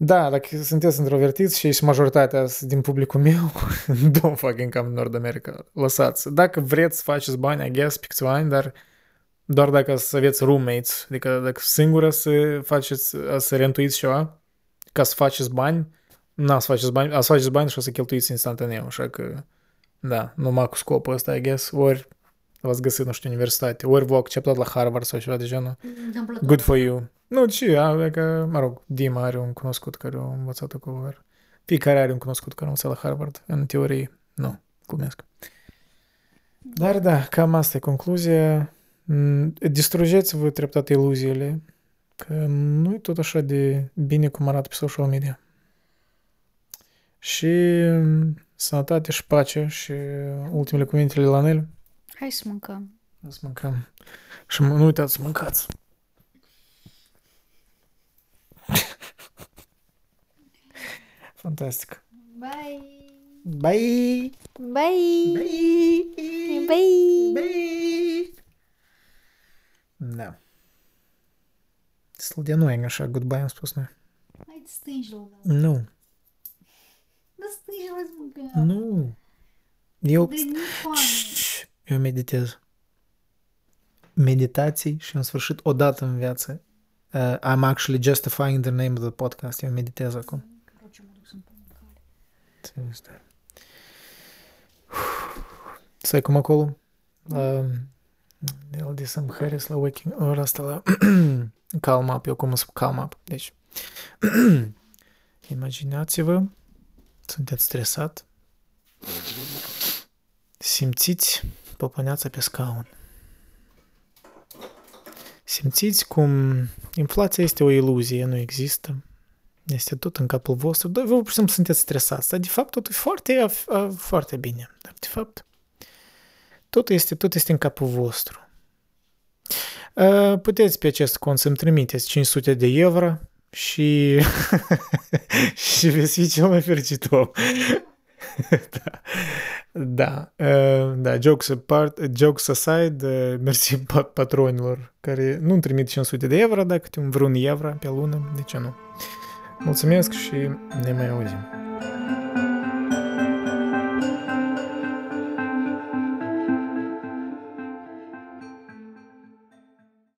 da, dacă sunteți introvertiți și majoritatea din publicul meu, don't fucking come Nord America. Lăsați. Dacă vreți să faceți bani, I guess, pe ani, dar doar dacă să aveți roommates, adică dacă singură să faceți, să rentuiți ceva, ca să faceți bani, n să faceți bani, a să faceți bani și o să cheltuiți instantaneu, așa că, da, numai cu scopul ăsta, I guess, ori v-ați găsit, nu știu, universitate, ori v-au acceptat la Harvard sau ceva de genul. Good for you. Nu, ce, că, mă rog, Dima are un cunoscut care a învățat acolo. Fiecare are un cunoscut care a învățat la Harvard. În teorie, nu, glumesc. Dar da, cam asta e concluzia. Mm, distrugeți-vă treptat iluziile, că nu e tot așa de bine cum arată pe social media. Și mm, sănătate și pace și ultimele cuvintele la Nel. Hai să mâncăm. Hai să mâncăm. Și nu uitați să mâncați. Fantastic. Bye. Bye. Bye. Bye. Bye. Bye. Da. Destul de annoying așa, goodbye am spus noi. Hai de stângi-l. Nu. Da stângi-l Nu. Eu... Eu meditez. Meditații și în sfârșit odată în viață uh, I'm actually justifying the name of the podcast. Eu meditez acum. Stai cum acolo. La, el de Sam Harris la waking, ora asta la calm up, eu cum să calm up. Deci, imaginați-vă, sunteți stresat, simțiți popăneața pe scaun. Simțiți cum inflația este o iluzie, nu există. Este tot în capul vostru. Dar vă pur și simplu sunteți stresați. Dar de fapt totul e foarte, foarte bine. Dar de fapt totul este, tot este în capul vostru. Puteți pe acest cont să-mi trimiteți 500 de euro și, și veți fi cel mai fericit om. da. Da, uh, da, jokes, apart, jokes aside, uh, mersi patronilor care nu-mi trimit 500 de euro, dar câte un vreun euro pe lună, de ce nu? Mulțumesc și ne mai auzim.